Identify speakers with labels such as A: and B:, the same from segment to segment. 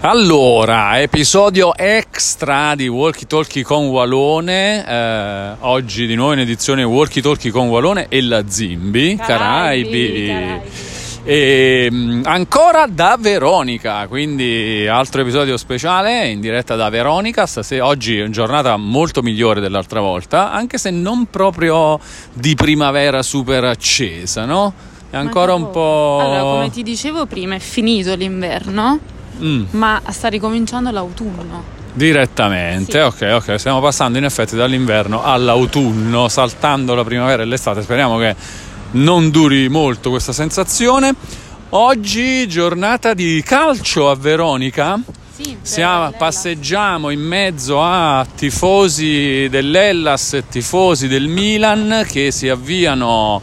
A: Allora, episodio extra di Walkie Talkie con Walone. Eh, oggi di nuovo in edizione Walkie Talkie con Walone e la Zimbi, Caraibi.
B: Caraibi.
A: E mh, ancora da Veronica, quindi altro episodio speciale in diretta da Veronica. Stasera, oggi è una giornata molto migliore dell'altra volta, anche se non proprio di primavera super accesa, no? È ancora un po'.
B: Allora, come ti dicevo prima, è finito l'inverno,
A: Mm.
B: ma sta ricominciando l'autunno.
A: Direttamente,
B: Sì.
A: ok, ok, stiamo passando in effetti dall'inverno all'autunno, saltando la primavera e l'estate, speriamo che non duri molto questa sensazione. Oggi giornata di calcio a Veronica,
B: Sì,
A: Siamo- passeggiamo in mezzo a tifosi dell'Ellas e tifosi del Milan che si avviano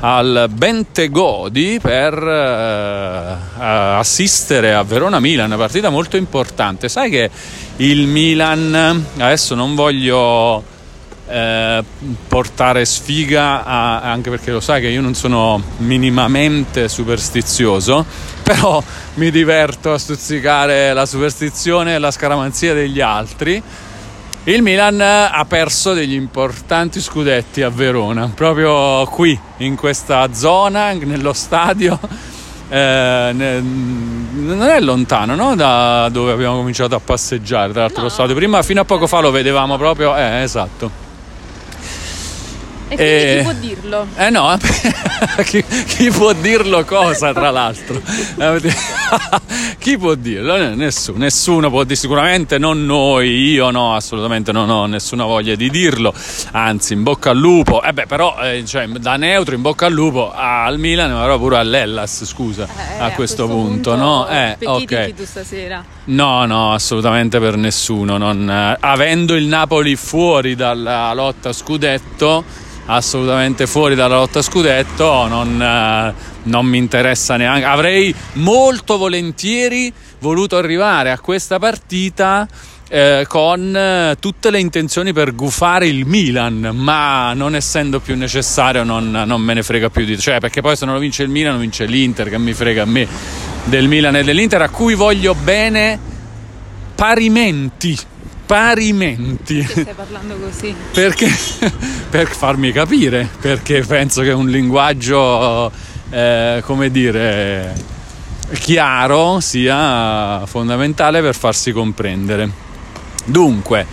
A: al Bentegodi per eh, assistere a Verona-Milan, una partita molto importante. Sai che il Milan, adesso non voglio eh, portare sfiga, a- anche perché lo sai che io non sono minimamente superstizioso, però mi diverto a stuzzicare la superstizione e la scaramanzia degli altri. Il Milan ha perso degli importanti scudetti a Verona, proprio qui, in questa zona, nello stadio. Eh, ne- non è lontano no? da dove abbiamo cominciato a passeggiare, tra l'altro
B: No.
A: lo stadio. Prima, fino a poco fa, lo vedevamo proprio. Eh, esatto.
B: E
A: Eh,
B: chi può dirlo?
A: Eh no, chi, chi può dirlo cosa tra l'altro? chi può dirlo? Eh, Nessuno, nessuno può dire, sicuramente non noi, io no, assolutamente non ho nessuna voglia di dirlo, anzi in bocca al lupo, eh beh però eh, cioè, da neutro in bocca al lupo al Milan, ma pure all'Ellas, scusa,
B: Eh,
A: a, questo punto, no? Eh,
B: Pecchiti
A: ok.
B: tu stasera.
A: No, no, assolutamente per nessuno. non- eh, avendo il Napoli fuori dalla lotta a scudetto, assolutamente fuori dalla lotta scudetto, non, eh, non mi interessa neanche. Avrei molto volentieri voluto arrivare a questa partita. eh, con eh, tutte le intenzioni per gufare il Milan, ma non essendo più necessario, non, non me ne frega più di cioè perché poi se non lo vince il Milan, vince l'Inter, che mi frega a me del Milan e dell'Inter, a cui voglio bene parimenti. Parimenti.
B: Che stai parlando così?
A: perché? Per farmi capire perché penso che un linguaggio eh, come dire chiaro sia fondamentale per farsi comprendere. Dunque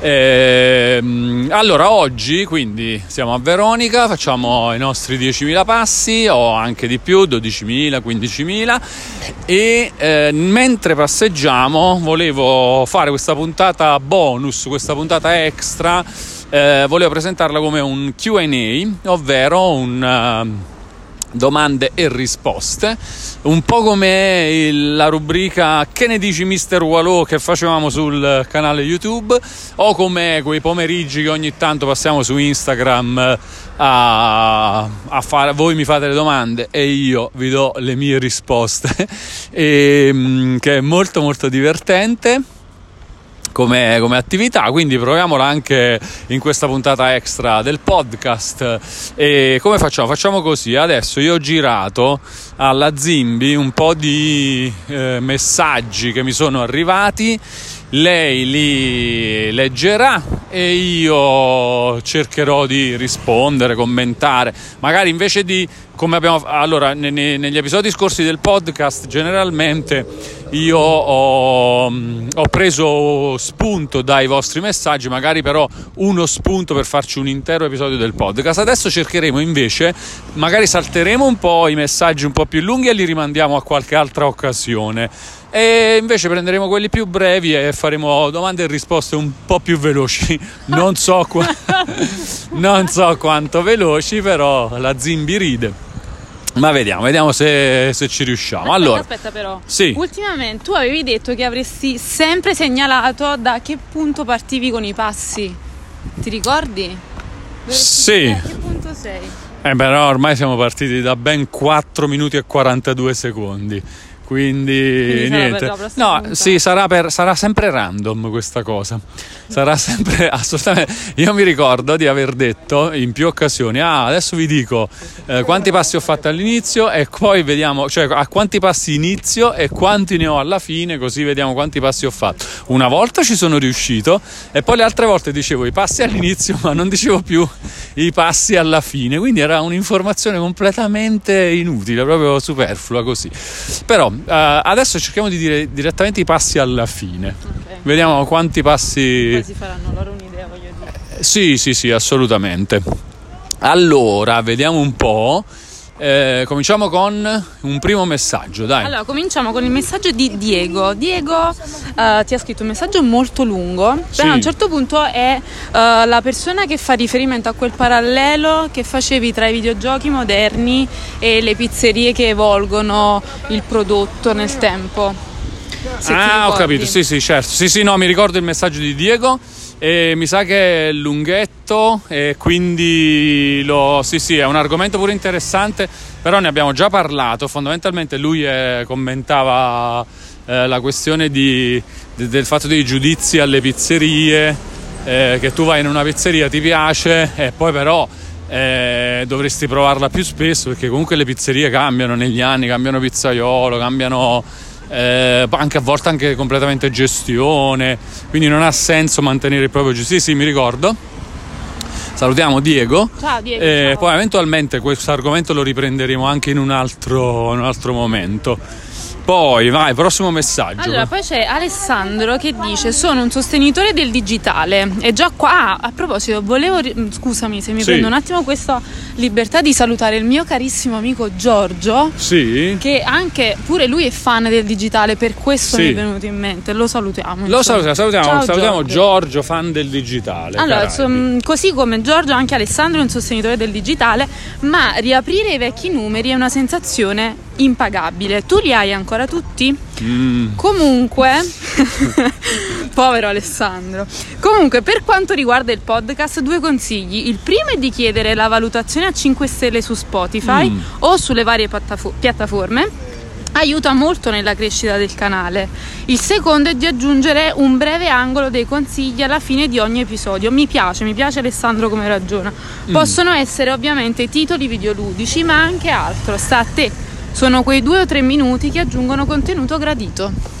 A: ehm, allora oggi quindi siamo a Veronica facciamo i nostri 10.000 passi o anche di più 12.000 15.000 e eh, mentre passeggiamo volevo fare questa puntata bonus questa puntata extra. Eh, volevo presentarla come un QA, ovvero un eh, domande e risposte, un po' come il- la rubrica Che ne dici Mister Wallo che facevamo sul canale YouTube o come quei pomeriggi che ogni tanto passiamo su Instagram eh, a, a fare, voi mi fate le domande e io vi do le mie risposte, e, mm, che è molto molto divertente come, come attività, quindi proviamola anche in questa puntata extra del podcast. E come facciamo? Facciamo così, adesso io ho girato alla Zimbi un po' di eh, messaggi che mi sono arrivati, lei li leggerà e io cercherò di rispondere, commentare, magari invece di come abbiamo allora ne- ne- negli episodi scorsi del podcast generalmente io ho, ho preso spunto dai vostri messaggi, magari però uno spunto per farci un intero episodio del podcast. Adesso cercheremo invece, magari salteremo un po' i messaggi un po' più lunghi e li rimandiamo a qualche altra occasione. E invece prenderemo quelli più brevi e faremo domande e risposte un po' più veloci. Non so, qua- non so quanto veloci, però la Zimbi ride. Ma vediamo, vediamo se, se ci riusciamo.
B: Aspetta,
A: allora,
B: aspetta però.
A: Sì.
B: Ultimamente tu avevi detto che avresti sempre segnalato da che punto partivi con i passi. Ti ricordi?
A: Sì.
B: A che punto sei?
A: Eh, però ormai siamo partiti da ben 4 minuti e 42 secondi. Quindi,
B: Quindi
A: niente. no, sì, sarà, per- sarà sempre random questa cosa. Sarà sempre assolutamente. Io mi ricordo di aver detto in più occasioni: Ah, adesso vi dico eh, quanti passi ho fatto all'inizio e poi vediamo, cioè a quanti passi inizio e quanti ne ho alla fine, così vediamo quanti passi ho fatto. Una volta ci sono riuscito e poi le altre volte dicevo i passi all'inizio, ma non dicevo più i passi alla fine. Quindi era un'informazione completamente inutile, proprio superflua così. Però adesso cerchiamo di dire direttamente i passi alla fine.
B: Ok.
A: Vediamo quanti passi.
B: Poi si faranno loro un'idea, voglio dire.
A: Sì, sì, sì, assolutamente. Allora, vediamo un po'. Eh, cominciamo con un primo messaggio, dai.
B: Allora, cominciamo con il messaggio di Diego. Diego eh, ti ha scritto un messaggio molto lungo,
A: Sì.
B: però a un certo punto è eh, la persona che fa riferimento a quel parallelo che facevi tra i videogiochi moderni e le pizzerie che evolgono il prodotto nel tempo. Se
A: ah, ho capito, sì, sì, certo. Sì, sì, no, mi ricordo il messaggio di Diego e mi sa che è lunghetto e quindi lo... sì, sì, è un argomento pure interessante, però ne abbiamo già parlato. Fondamentalmente lui eh, commentava eh, la questione di- de- del fatto dei giudizi alle pizzerie, eh, che tu vai in una pizzeria, ti piace e poi però eh, dovresti provarla più spesso perché comunque le pizzerie cambiano negli anni, cambiano pizzaiolo, cambiano eh, anche a volte anche completamente gestione, quindi non ha senso mantenere il proprio gestire. Sì, sì, mi ricordo. Salutiamo Diego.
B: Ciao Diego.
A: E
B: ciao.
A: poi eventualmente questo argomento lo riprenderemo anche in un altro, in un altro momento. Poi vai, prossimo messaggio.
B: Allora, poi c'è Alessandro che dice: Sono un sostenitore del digitale. E già qua, ah, a proposito, volevo. ri- Scusami se mi
A: Sì.
B: prendo un attimo questa libertà di salutare il mio carissimo amico Giorgio.
A: Sì.
B: Che anche pure lui è fan del digitale, per questo
A: Sì.
B: mi è venuto in mente. Lo salutiamo.
A: Lo salutiamo, salutiamo,
B: Ciao,
A: salutiamo
B: Giorgio.
A: Giorgio, fan del digitale.
B: Allora, insomma, così come Giorgio, anche Alessandro è un sostenitore del digitale, ma riaprire i vecchi numeri è una sensazione impagabile. Tu li hai ancora tutti?
A: Mm,
B: Comunque, povero Alessandro. Comunque, per quanto riguarda il podcast, due consigli. Il primo è di chiedere la valutazione a 5 stelle su Spotify
A: Mm.
B: o sulle varie piattafo- piattaforme. Aiuta molto nella crescita del canale. Il secondo è di aggiungere un breve angolo dei consigli alla fine di ogni episodio. Mi piace, mi piace Alessandro come ragiona.
A: Mm.
B: Possono essere ovviamente titoli videoludici, ma anche altro. Sta a te. Sono quei due o tre minuti che aggiungono contenuto gradito.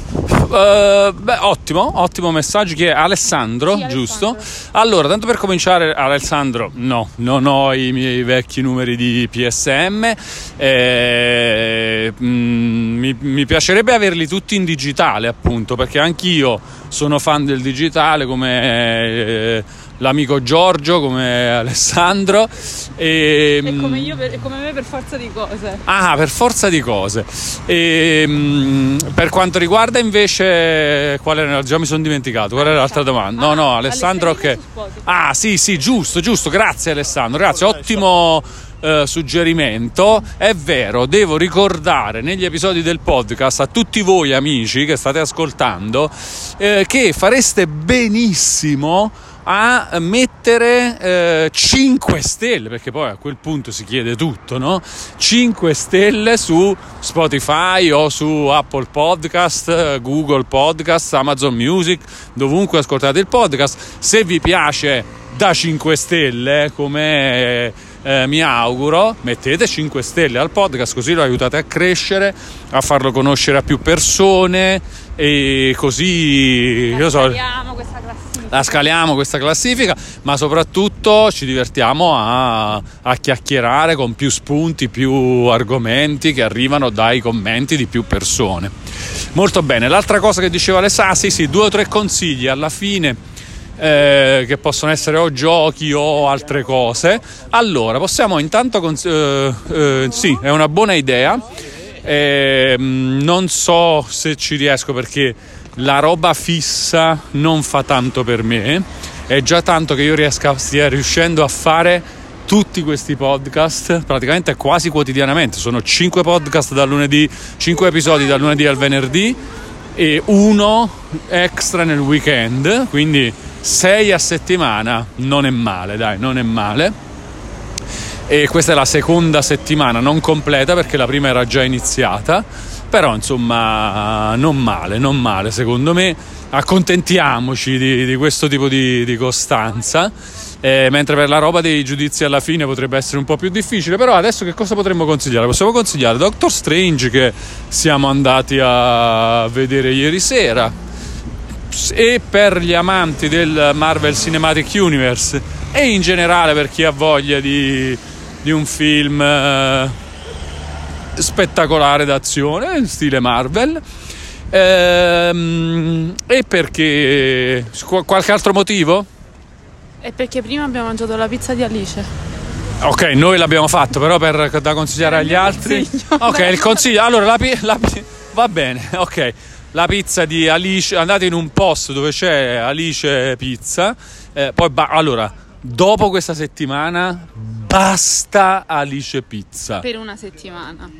A: Eh, beh, ottimo, ottimo messaggio che è Alessandro,
B: Sì,
A: giusto?
B: Alessandro.
A: Allora, tanto per cominciare, Alessandro, no, non ho i miei vecchi numeri di PSM. eh, mm, mi, mi piacerebbe averli tutti in digitale, appunto, perché anch'io sono fan del digitale come eh, l'amico Giorgio, come Alessandro. E,
B: È come
A: mm,
B: io, come me per forza di cose.
A: Ah, per forza di cose. E, mm, per quanto riguarda invece, qual era? Già mi sono dimenticato. Qual era l'altra domanda? No, no,
B: Ah,
A: Alessandro che. Ah, sì, sì, giusto, giusto. Grazie Alessandro, grazie. Ottimo eh, suggerimento. È vero, devo ricordare negli episodi del podcast a tutti voi amici che state ascoltando eh, che fareste benissimo a mettere 5 stelle, perché poi a quel punto si chiede tutto, no? 5 stelle su Spotify o su Apple Podcast, eh, Google Podcast, Amazon Music, dovunque ascoltate il podcast. Se vi piace da 5 stelle, come eh, mi auguro, mettete 5 stelle al podcast, così lo aiutate a crescere, a farlo conoscere a più persone e così, io so,
B: questa classifica.
A: La scaliamo questa classifica, ma soprattutto ci divertiamo a, a chiacchierare con più spunti, più argomenti che arrivano dai commenti di più persone. Molto bene, l'altra cosa che diceva Alessandro, ah, sì sì, due o tre consigli alla fine eh, che possono essere o giochi o altre cose. Allora, possiamo intanto... cons- eh, eh, sì, è una buona idea. Eh, non so se ci riesco perché la roba fissa non fa tanto per me. È già tanto che io riesca, stia riuscendo a fare tutti questi podcast praticamente quasi quotidianamente. Sono 5 podcast dal lunedì, 5 episodi dal lunedì al venerdì e uno extra nel weekend, quindi 6 a settimana. Non è male, dai, non è male e questa è la seconda settimana non completa perché la prima era già iniziata Però insomma non male, non male secondo me. Accontentiamoci di, di questo tipo di, di costanza. Eh, mentre per la roba dei giudizi alla fine potrebbe essere un po' più difficile. Però adesso che cosa potremmo consigliare? Possiamo consigliare Doctor Strange che siamo andati a vedere ieri sera. E per gli amanti del Marvel Cinematic Universe e in generale per chi ha voglia di, di un film eh, spettacolare d'azione in stile Marvel. Ehm, e perché qualche altro motivo?
B: E perché prima abbiamo mangiato la pizza di Alice.
A: Ok, noi l'abbiamo fatto, però per, da consigliare agli altri. Ok, il consiglio. Allora, la, la, va bene, ok. La pizza di Alice, andate in un posto dove c'è Alice Pizza. Eh, poi, ba- allora, dopo questa settimana, basta Alice Pizza.
B: Per una settimana.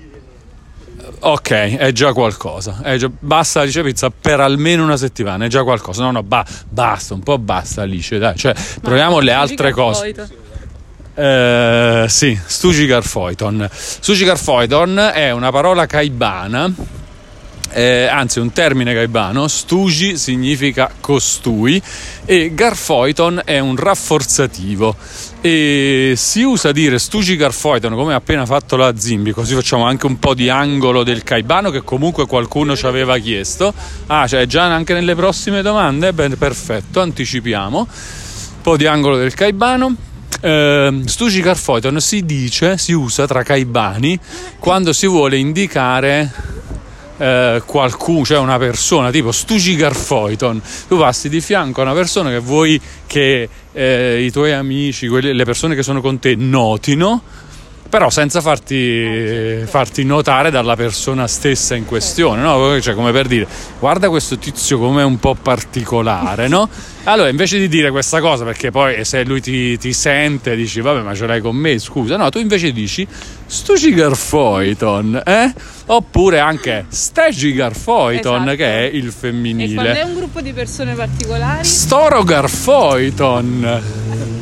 A: Ok, è già qualcosa. È già, basta Alice Pizza per almeno una settimana, è già qualcosa. No, no, ba- basta, un po' basta Alice, dai. Cioè, proviamo le altre cose. Eh, sì, Stugi Garfoiton. Stugi Garfoiton è una parola caibana, eh, anzi un termine caibano, stugi significa costui e Garfoiton è un rafforzativo e si usa dire stugi Garfoiton come ha appena fatto la Zimbi, così facciamo anche un po' di angolo del caibano che comunque qualcuno ci aveva chiesto. Ah, cioè già anche nelle prossime domande? Bene, perfetto, anticipiamo. Un po' di angolo del caibano. Uh, Stugi Garfoiton si dice, si usa tra caibani quando si vuole indicare uh, qualcuno, cioè una persona, tipo Stugi Garfoiton. Tu passi di fianco a una persona che vuoi che eh, i tuoi amici, quelli, le persone che sono con te notino, però senza farti, farti, notare dalla persona stessa in questione, no? Cioè, come per dire, guarda questo tizio come è un po' particolare, no? Allora, invece di dire questa cosa, perché poi se lui ti, ti sente, dici, vabbè, ma ce l'hai con me, scusa, no, tu invece dici, Stuci Garfoiton, eh? Oppure anche Stegi Garfoiton,
B: Esatto.
A: che è il
B: E quando è
A: femminile.
B: un gruppo di persone particolari?
A: Storo Garfoiton.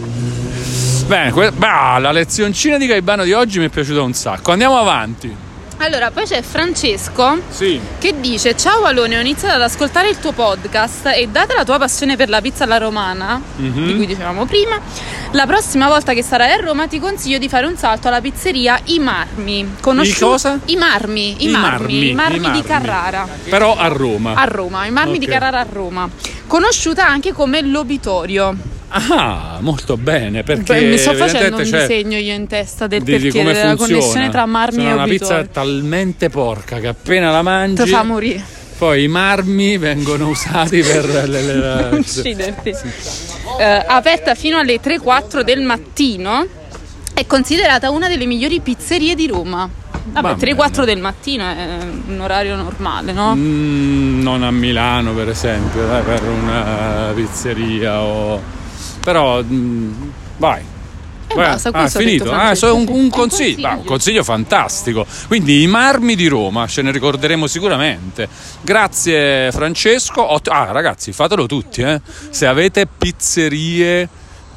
A: Bene, que- bah, la lezioncina di Gaibano di oggi mi è piaciuta un sacco. Andiamo avanti.
B: Allora, poi c'è Francesco
A: Sì.
B: che dice Ciao Alone, ho iniziato ad ascoltare il tuo podcast e data la tua passione per la pizza alla romana,
A: Mhm.
B: di cui dicevamo prima, la prossima volta che sarai a Roma ti consiglio di fare un salto alla pizzeria I Marmi.
A: I cosa?
B: I Marmi, i,
A: I
B: marmi,
A: Marmi,
B: i marmi di. Carrara.
A: Però a Roma.
B: A Roma, i marmi di
A: Ok.
B: Carrara a Roma. Conosciuta anche come l'obitorio.
A: Ah, molto bene, perché
B: mi sto facendo un disegno io in testa del
A: di,
B: perché
A: come
B: della
A: funziona.
B: connessione tra marmi
A: Sono
B: e
A: una
B: obitorio.
A: pizza talmente porca che appena la mangi
B: Ti fa morire.
A: poi i marmi vengono usati per le, le- le-
B: ucciderti. Eh, aperta fino alle 3-4 del mattino, è considerata una delle migliori pizzerie di Roma.
A: Va
B: Vabbè,
A: bene.
B: 3-4 del mattino è un orario normale, no?
A: Mm, non a Milano per esempio, dai, per una pizzeria o... Però mm, vai.
B: E
A: Vai.
B: basta,
A: ah, è finito. Ah, so un, un
B: Un
A: consiglio.
B: consiglio.
A: Ah, un consiglio fantastico. Quindi i marmi di Roma ce ne ricorderemo sicuramente. Grazie Francesco. Ah, ragazzi, fatelo tutti, eh. Se avete pizzerie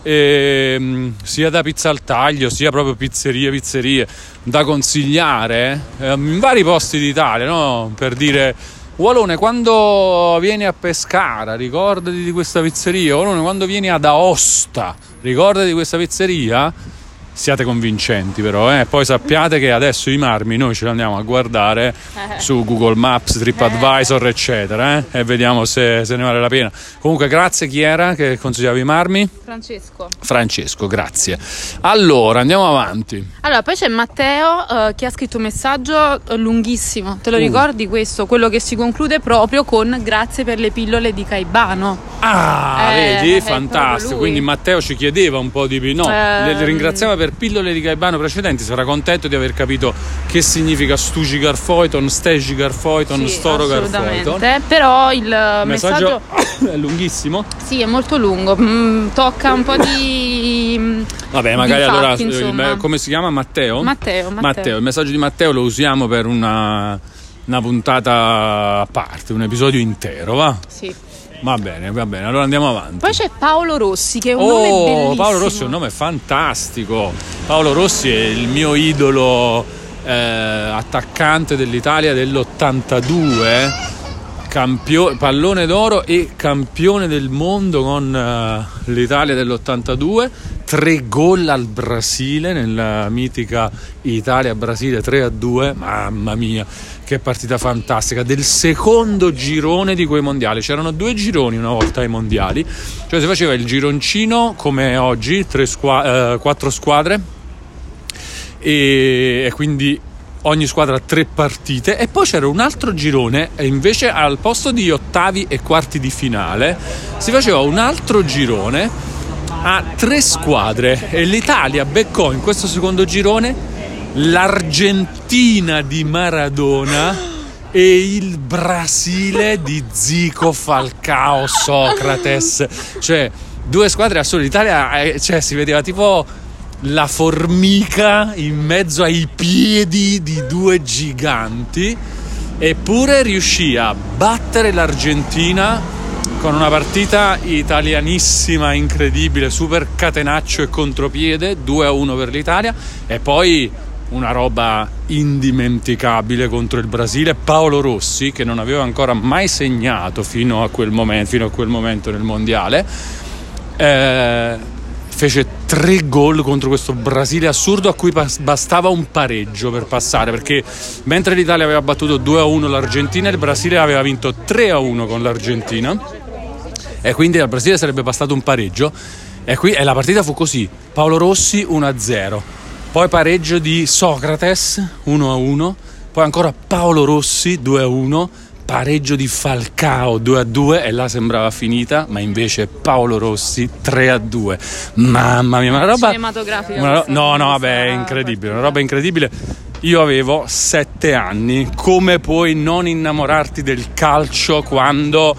A: ehm, sia da pizza al taglio, sia proprio pizzerie, pizzerie da consigliare ehm, in vari posti d'Italia, no? Per dire Walone, quando vieni a Pescara, ricordati di questa pizzeria. Walone, quando vieni ad Aosta, ricordati di questa pizzeria. Siate convincenti però, eh. poi sappiate che adesso i marmi noi ce li andiamo a guardare su Google Maps, TripAdvisor eccetera eh, e vediamo se, se ne vale la pena. Comunque grazie chi era che consigliava i marmi?
B: Francesco.
A: Francesco, grazie. Allora andiamo avanti.
B: Allora, poi c'è Matteo eh, che ha scritto un messaggio eh, lunghissimo. Te lo
A: Uh.
B: ricordi questo? Quello che si conclude proprio con grazie per le pillole di Caibano.
A: Ah,
B: Eh,
A: vedi, fantastico. Quindi Matteo ci chiedeva un po' di no,
B: Ehm.
A: le, le ringraziava per pillole di Gaibano precedenti. Sarà contento di aver capito che significa Stugi Garfoiton, Stegi Garfoiton,
B: Sì,
A: Storo Garfoiton.
B: Però il messaggio,
A: messaggio è lunghissimo.
B: sì, è molto lungo. Mm, tocca un po' di mm,
A: Vabbè, magari allora
B: fatti,
A: eh,
B: insomma.
A: come si chiama Matteo?
B: Matteo, Matteo.
A: il messaggio di Matteo lo usiamo per una, una puntata a parte, un episodio intero, va?
B: Sì.
A: Va bene, va bene. Allora andiamo avanti.
B: Poi c'è Paolo Rossi che è un nome
A: Oh,
B: bellissimo.
A: Paolo Rossi è un nome fantastico. Paolo Rossi è il mio idolo eh, attaccante dell'Italia dell'82 campio- pallone d'oro e campione del mondo con uh, l'Italia dell'82, tre gol al Brasile nella mitica Italia-Brasile 3-2, mamma mia, che partita fantastica, del secondo girone di quei mondiali, c'erano due gironi una volta ai mondiali, cioè si faceva il gironcino come oggi, squa- uh, quattro squadre. E, e quindi ogni squadra tre partite. E poi c'era un altro girone e invece al posto di ottavi e quarti di finale si faceva un altro girone a tre squadre. E l'Italia beccò in questo secondo girone l'Argentina di Maradona e il Brasile di Zico, Falcao, Socrates. Cioè due squadre assurde. l'Italia eh, cioè, si vedeva tipo la formica in mezzo ai piedi di due giganti eppure riuscì a battere l'Argentina con una partita italianissima, incredibile, super catenaccio e contropiede, 2-1 per l'Italia e poi una roba indimenticabile contro il Brasile, Paolo Rossi che non aveva ancora mai segnato fino a quel momento, fino a quel momento nel mondiale. Eh, fece tre gol contro questo Brasile assurdo a cui bastava un pareggio per passare perché mentre l'Italia aveva battuto 2-1 l'Argentina il Brasile aveva vinto 3-1 con l'Argentina. E quindi al Brasile sarebbe bastato un pareggio. E, qui, e la partita fu così. Paolo Rossi 1-0 poi pareggio di Socrates 1-1 poi ancora Paolo Rossi 2-1 pareggio di Falcao 2 a 2 e là sembrava finita, ma invece Paolo Rossi 3 a 2. Mamma mia, una roba
B: cinematografica.
A: Una ro- no, no, vabbè, è incredibile, una roba incredibile. Io avevo 7 anni, come puoi non innamorarti del calcio quando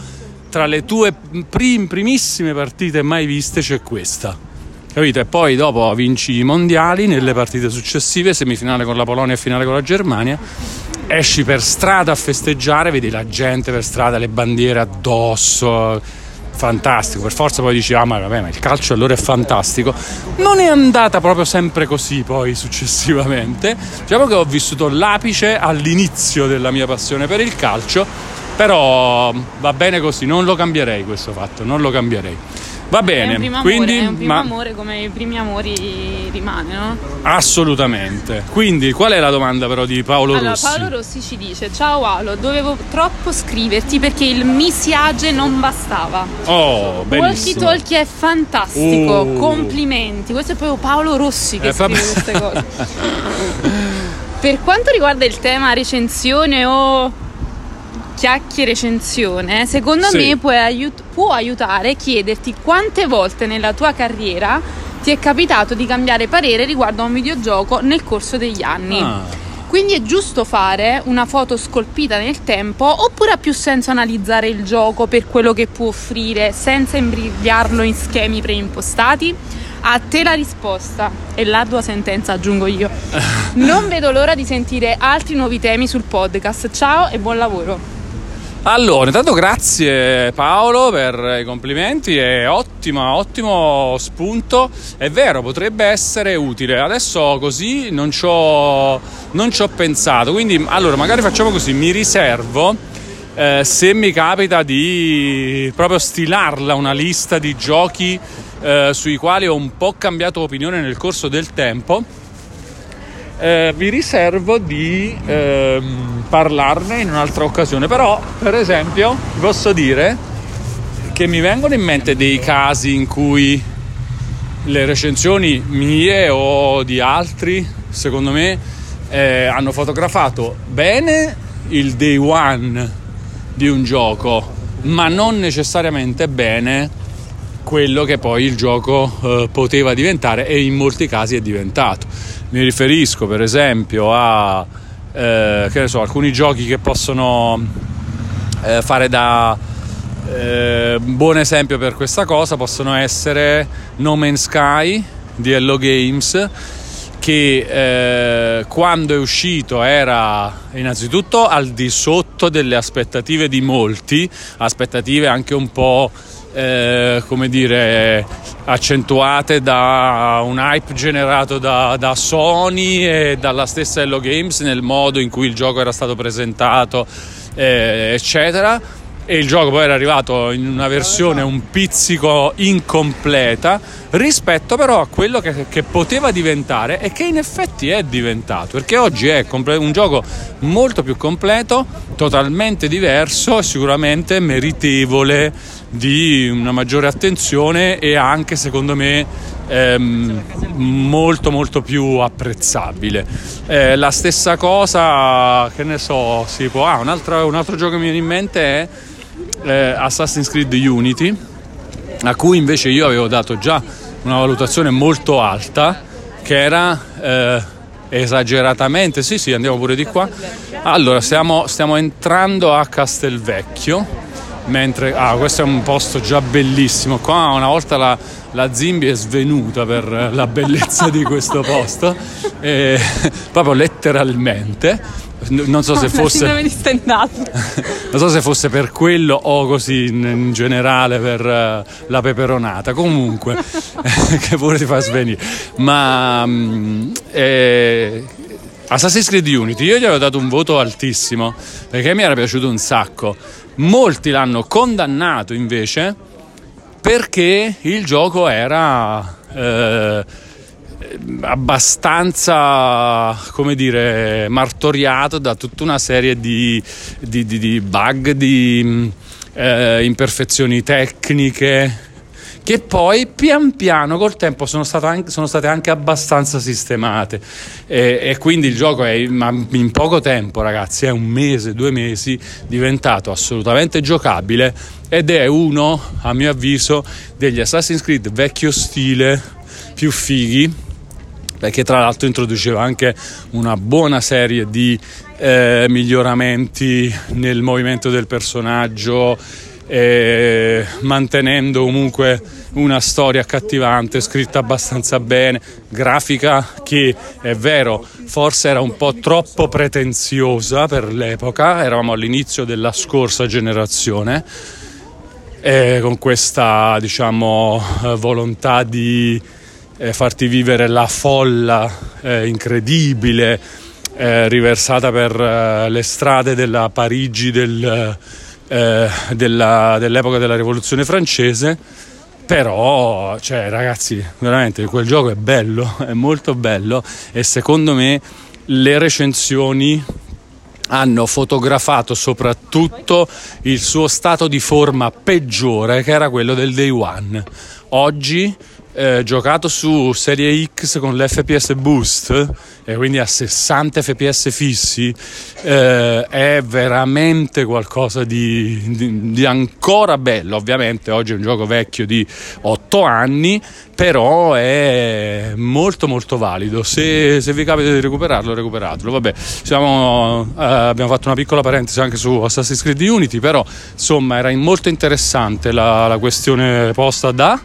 A: tra le tue prim- primissime partite mai viste c'è questa? Capito? E poi dopo vinci i mondiali nelle partite successive, semifinale con la Polonia e finale con la Germania esci per strada a festeggiare, vedi la gente per strada, le bandiere addosso, fantastico. Per forza poi dici, ah ma vabbè, ma il calcio allora è fantastico. Non è andata proprio sempre così poi successivamente. Diciamo che ho vissuto l'apice all'inizio della mia passione per il calcio, però va bene così, non lo cambierei questo fatto, non lo cambierei. Va bene,
B: è un
A: quindi
B: amore, è un primo
A: ma...
B: amore come i primi amori rimane, no?
A: Assolutamente. Quindi qual è la domanda però di Paolo
B: allora,
A: Rossi?
B: Paolo Rossi ci dice: Ciao Alo, dovevo troppo scriverti perché il misiage non bastava.
A: Oh, bellissimo.
B: Walkie Talkie è fantastico,
A: Oh.
B: complimenti. Questo è proprio Paolo Rossi che
A: Eh,
B: scrive
A: vabbè.
B: queste cose. per quanto riguarda il tema recensione o chiacchiere recensione, secondo
A: Sì.
B: me può, aiut- può aiutare a chiederti quante volte nella tua carriera ti è capitato di cambiare parere riguardo a un videogioco nel corso degli anni.
A: Ah.
B: Quindi è giusto fare una foto scolpita nel tempo oppure ha più senso analizzare il gioco per quello che può offrire senza imbrigliarlo in schemi preimpostati? A te la risposta e l'ardua sentenza aggiungo io. Non vedo l'ora di sentire altri nuovi temi sul podcast. Ciao e buon lavoro.
A: Allora, intanto grazie Paolo per i complimenti, è ottimo, ottimo spunto, è vero, potrebbe essere utile, adesso così non ci ho, pensato, quindi allora magari facciamo così, mi riservo, eh, se mi capita di proprio stilarla una lista di giochi eh, sui quali ho un po' cambiato opinione nel corso del tempo, eh, vi riservo di ehm, parlarne in un'altra occasione. Però, per esempio, posso dire che mi vengono in mente dei casi in cui le recensioni mie o di altri, secondo me, eh, hanno fotografato bene il day one di un gioco, ma non necessariamente bene quello che poi il gioco eh, poteva diventare e in molti casi è diventato. Mi riferisco per esempio a eh, so, alcuni giochi che possono eh, fare da eh, buon esempio per questa cosa possono essere No Man's Sky di Hello Games che eh, quando è uscito era innanzitutto al di sotto delle aspettative di molti, aspettative anche un po' eh, come dire, accentuate da un hype generato da, da, Sony e dalla stessa Hello Games nel modo in cui il gioco era stato presentato, eh, eccetera e il gioco poi era arrivato in una versione un pizzico incompleta rispetto però a quello che, che, poteva diventare e che in effetti è diventato perché oggi è un gioco molto più completo totalmente diverso e sicuramente meritevole di una maggiore attenzione e anche secondo me ehm, molto molto più apprezzabile. Eh, la stessa cosa che ne so si può ah, un altro, un altro gioco che mi viene in mente è eh, Assassin's Creed Unity, a cui invece io avevo dato già una valutazione molto alta, che era eh, esageratamente, sì sì andiamo pure di qua, allora stiamo, stiamo entrando a Castelvecchio, mentre ah, questo è un posto già bellissimo. Qua una volta la, la Zimbi è svenuta per la bellezza di questo posto e, proprio letteralmente non so se fosse non so se fosse per quello o così in, in generale per uh, la peperonata. Comunque che pure ti fa svenire. Ma um, eh, Assassin's Creed Unity io gli avevo dato un voto altissimo perché mi era piaciuto un sacco. Molti l'hanno condannato invece perché il gioco era eh, abbastanza, come dire, martoriato da tutta una serie di, di, di, di bug, di eh, imperfezioni tecniche che poi pian piano col tempo sono, anche, sono state anche abbastanza sistemate. E, e, quindi il gioco è in poco tempo ragazzi, è un mese, due mesi diventato assolutamente giocabile ed è uno a mio avviso degli Assassin's Creed vecchio stile più fighi perché tra l'altro introduceva anche una buona serie di eh, miglioramenti nel movimento del personaggio, eh, mantenendo comunque una storia accattivante, scritta abbastanza bene, grafica che è vero, forse era un po' troppo pretenziosa per l'epoca, eravamo all'inizio della scorsa generazione. Eh, con questa diciamo volontà di eh, farti vivere la folla eh, incredibile eh, riversata per eh, le strade della Parigi del, eh, della, dell'epoca della rivoluzione francese. Però cioè, ragazzi veramente quel gioco è bello è molto bello e secondo me le recensioni hanno fotografato soprattutto il suo stato di forma peggiore che era quello del day one. Oggi eh, giocato su Serie X con l'FPS Boost e quindi a 60 fps fissi eh, è veramente qualcosa di, di, di, ancora bello. Ovviamente oggi è un gioco vecchio di 8 anni però è molto molto valido. Se, se vi capita di recuperarlo recuperatelo. Vabbè siamo, eh, abbiamo fatto una piccola parentesi anche su Assassin's Creed Unity però insomma era molto interessante la, la questione posta da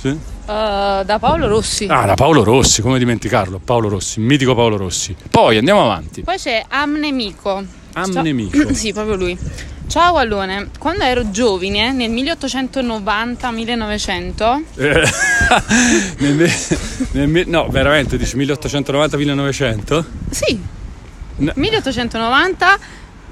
B: sì? Uh, da Paolo Rossi.
A: Ah, da Paolo Rossi, come dimenticarlo? Paolo Rossi, mitico Paolo Rossi. Poi andiamo avanti.
B: Poi c'è Amnemico.
A: Amnemico.
B: Ciao. sì, proprio lui. Ciao Allone, quando ero giovane, nel 1890-1900...
A: nel, nel, no, veramente dici 1890-1900?
B: Sì. No. 1890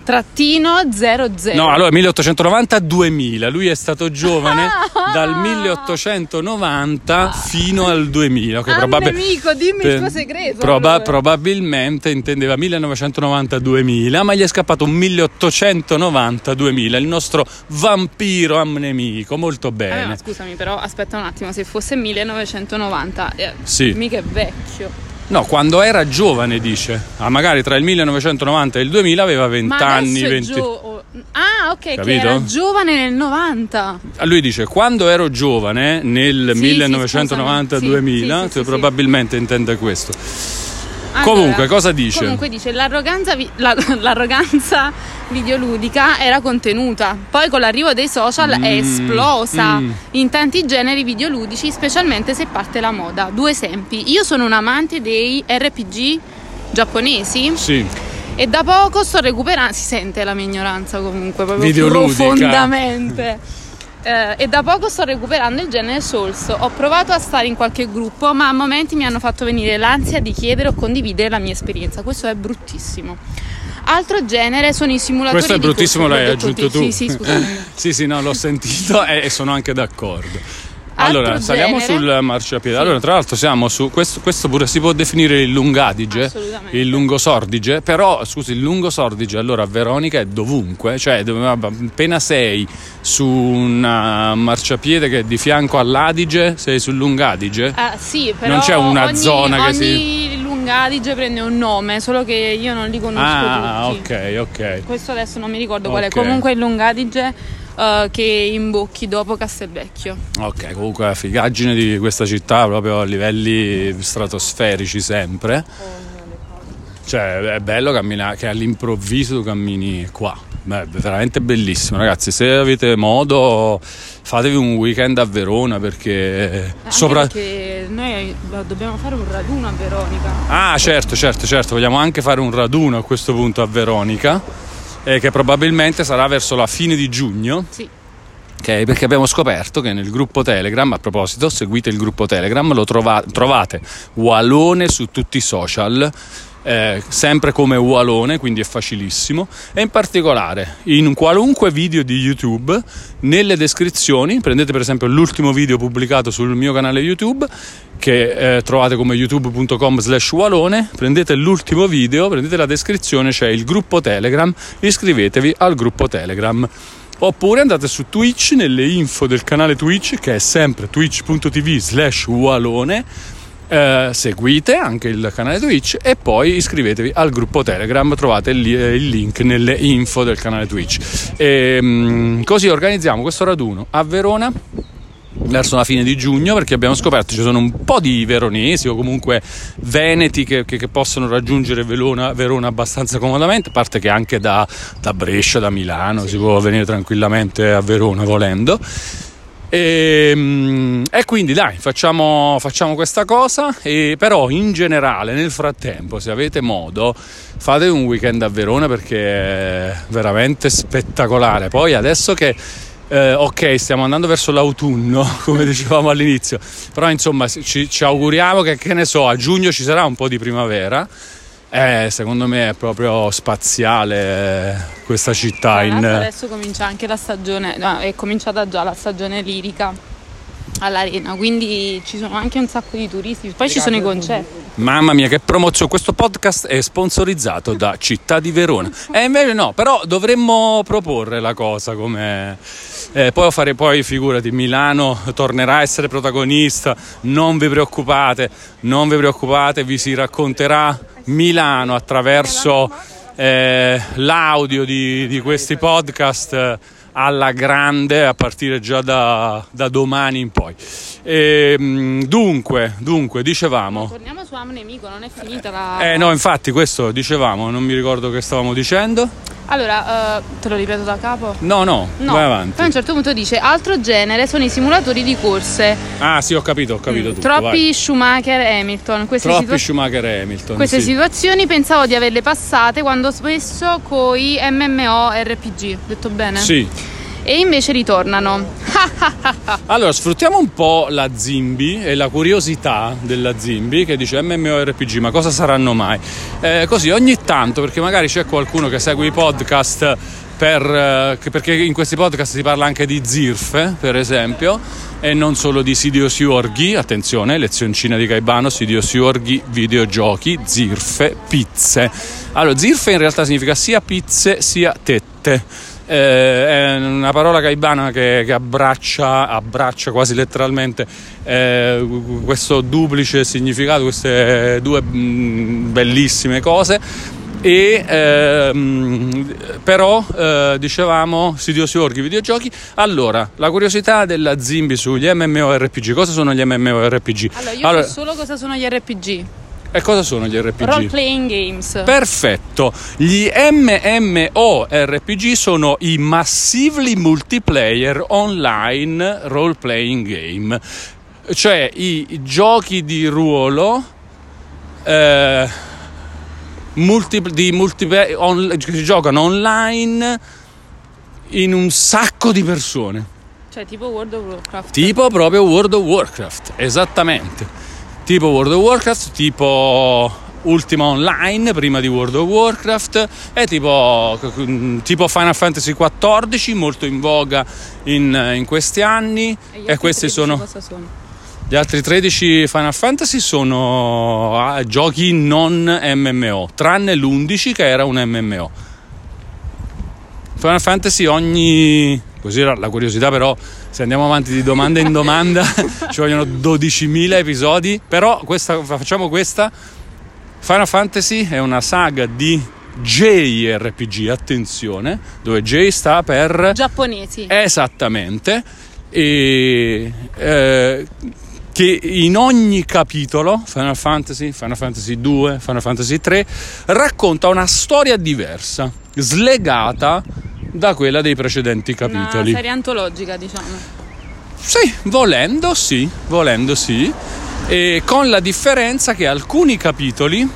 B: trattino 00.
A: No, allora 1890-2000. Lui è stato giovane ah, dal 1890 fino al 2000.
B: Okay, probab- nemico, dimmi per, il tuo segreto.
A: Proba-. Probabilmente intendeva 1990-2000, ma gli è scappato un 1890-2000. Il nostro vampiro amnemico, molto bene.
B: Eh, scusami, però aspetta un attimo, se fosse 1990, eh,
A: sì.
B: mica è vecchio.
A: No, quando era giovane dice. Ah, magari tra il 1990 e il 2000 aveva 20 anni. 20... Gio...
B: Ah, ok, Capito? che era giovane nel 90.
A: Lui dice, quando ero giovane nel sì, 1990-2000, sì, sì, probabilmente intende questo.
B: Allora,
A: comunque, cosa dice?
B: Comunque dice l'arroganza, vi- la- l'arroganza videoludica era contenuta, poi con l'arrivo dei social mm, è esplosa mm. in tanti generi videoludici, specialmente se parte la moda. Due esempi: io sono un amante dei RPG giapponesi.
A: Sì.
B: E da poco sto recuperando, si sente la mia ignoranza comunque, proprio profondamente. Eh, e da poco sto recuperando il genere Souls. Ho provato a stare in qualche gruppo, ma a momenti mi hanno fatto venire l'ansia di chiedere o condividere la mia esperienza. Questo è bruttissimo. Altro genere sono i simulatori
A: Questo è bruttissimo, l'hai aggiunto tu.
B: Sì, sì, scusami.
A: sì, sì, no, l'ho sentito e sono anche d'accordo. Allora, saliamo
B: genere?
A: sul marciapiede.
B: Sì.
A: Allora, tra l'altro siamo su questo, questo pure si può definire il lungadige, il lungosordige, però scusi, il lungosordige allora a Veronica è dovunque, cioè appena sei su un uh, marciapiede che è di fianco all'Adige, sei sul lungadige.
B: Ah, sì, però
A: Non c'è una
B: ogni,
A: zona che
B: ogni lungadige prende un nome, solo che io non li conosco
A: Ah,
B: tutti.
A: ok, ok.
B: Questo adesso non mi ricordo qual è. Comunque il lungadige eh, che imbocchi dopo Castelvecchio.
A: Ok, comunque la figaggine di questa città proprio a livelli stratosferici sempre. Cioè, è bello camminare che all'improvviso cammini qua. Beh, veramente bellissimo, ragazzi. Se avete modo, fatevi un weekend a Verona perché
B: Anche
A: sopra.
B: perché noi eh, dobbiamo fare un raduno a Veronica.
A: Ah, certo, certo, certo. Vogliamo anche fare un raduno a questo punto a Veronica, eh, che probabilmente sarà verso la fine di giugno.
B: Sì.
A: Ok, perché abbiamo scoperto che nel gruppo Telegram, a proposito, seguite il gruppo Telegram, lo trova- trovate Walone su tutti i social, eh, sempre come Walone, quindi è facilissimo. E in particolare, in qualunque video di YouTube, nelle descrizioni, prendete per esempio l'ultimo video pubblicato sul mio canale YouTube, che eh, trovate come youtube.com slash walone, prendete l'ultimo video, prendete la descrizione, c'è il gruppo Telegram, iscrivetevi al gruppo Telegram. Oppure andate su Twitch nelle info del canale Twitch che è sempre twitch.tv slash walone. Eh, seguite anche il canale Twitch e poi iscrivetevi al gruppo Telegram, trovate il, il link nelle info del canale Twitch. E, mm, così organizziamo questo raduno a Verona verso la fine di giugno perché abbiamo scoperto ci sono un po' di veronesi o comunque veneti che, che- che possono raggiungere Verona, Verona abbastanza comodamente a parte che anche da, da Brescia, da Milano si può venire tranquillamente a Verona volendo e, mm, e quindi dai facciamo, facciamo questa cosa e però in generale nel frattempo se avete modo fate un weekend a Verona perché è veramente spettacolare poi adesso che eh, ok, stiamo andando verso l'autunno, come dicevamo all'inizio, però insomma ci, ci auguriamo che, che ne so, a giugno ci sarà un po' di primavera. Eh, secondo me è proprio spaziale eh, questa città in...
B: adesso comincia anche la stagione, no, è cominciata già la stagione lirica all'arena, quindi ci sono anche un sacco di turisti, poi ci sono i concerti.
A: Mamma mia, che promozione! Questo podcast è sponsorizzato da Città di Verona. E invece no, però dovremmo proporre la cosa come. Eh, poi fare poi, figurati, Milano tornerà a essere protagonista. Non vi preoccupate, non vi preoccupate, vi si racconterà Milano attraverso eh, l'audio di, di questi podcast eh, alla grande a partire già da, da domani in poi. Ehm, dunque, dunque, dicevamo.
B: Torniamo su Am Nemico, non è finita la...
A: Eh no, infatti questo dicevamo, non mi ricordo che stavamo dicendo.
B: Allora, eh, te lo ripeto da capo?
A: No, no,
B: No,
A: vai
B: poi a
A: avanti.
B: un certo punto dice altro genere sono i simulatori di corse.
A: Ah sì, ho capito, ho capito tutto.
B: Troppi
A: vai.
B: Schumacher e Hamilton. Queste,
A: Troppi
B: situa-
A: Schumacher e Hamilton.
B: queste
A: sì.
B: situazioni pensavo di averle passate quando spesso coi MMO RPG, detto bene?
A: Sì.
B: E invece ritornano.
A: Allora, sfruttiamo un po' la Zimbi e la curiosità della Zimbi che dice MMORPG, ma cosa saranno mai? Eh, così ogni tanto, perché magari c'è qualcuno che segue i podcast per, eh, perché in questi podcast si parla anche di zirfe, per esempio, e non solo di Sidious Yorghi, attenzione, lezioncina di Gaibano, Sidious Yorghi, videogiochi, zirfe, pizze. Allora, zirfe in realtà significa sia pizze sia tette. Eh, è una parola caibana che, che abbraccia, abbraccia quasi letteralmente eh, questo duplice significato, queste due mm, bellissime cose. E ehm, però eh, dicevamo Sidious Orghi videogiochi. Allora, la curiosità della Zimbi sugli MMORPG. Cosa sono gli MMORPG?
B: Allora, io
A: Allora,
B: so solo cosa sono gli RPG.
A: E cosa sono gli RPG?
B: Role playing games.
A: Perfetto, gli MMORPG sono i Massively Multiplayer Online Role Playing Game, cioè i giochi di ruolo eh, multi- di multiplayer on- che si giocano online in un sacco di persone.
B: Cioè tipo World of Warcraft.
A: Tipo proprio World of Warcraft, esattamente. Tipo World of Warcraft, tipo Ultima Online prima di World of Warcraft è tipo, tipo Final Fantasy XIV molto in voga in, in questi anni
B: E,
A: e questi sono
B: cosa sono?
A: gli altri 13 Final Fantasy sono ah, giochi non MMO tranne l'11 che era un MMO Final Fantasy ogni così era la curiosità però se andiamo avanti di domanda in domanda ci vogliono 12.000 episodi però questa, facciamo questa Final Fantasy è una saga di JRPG, attenzione, dove J sta per...
B: Giapponesi.
A: Esattamente. E, eh, che in ogni capitolo, Final Fantasy, Final Fantasy 2, Final Fantasy 3, racconta una storia diversa, slegata da quella dei precedenti capitoli.
B: Una serie antologica, diciamo.
A: Sì, volendo sì, volendo sì, e con la differenza che alcuni capitoli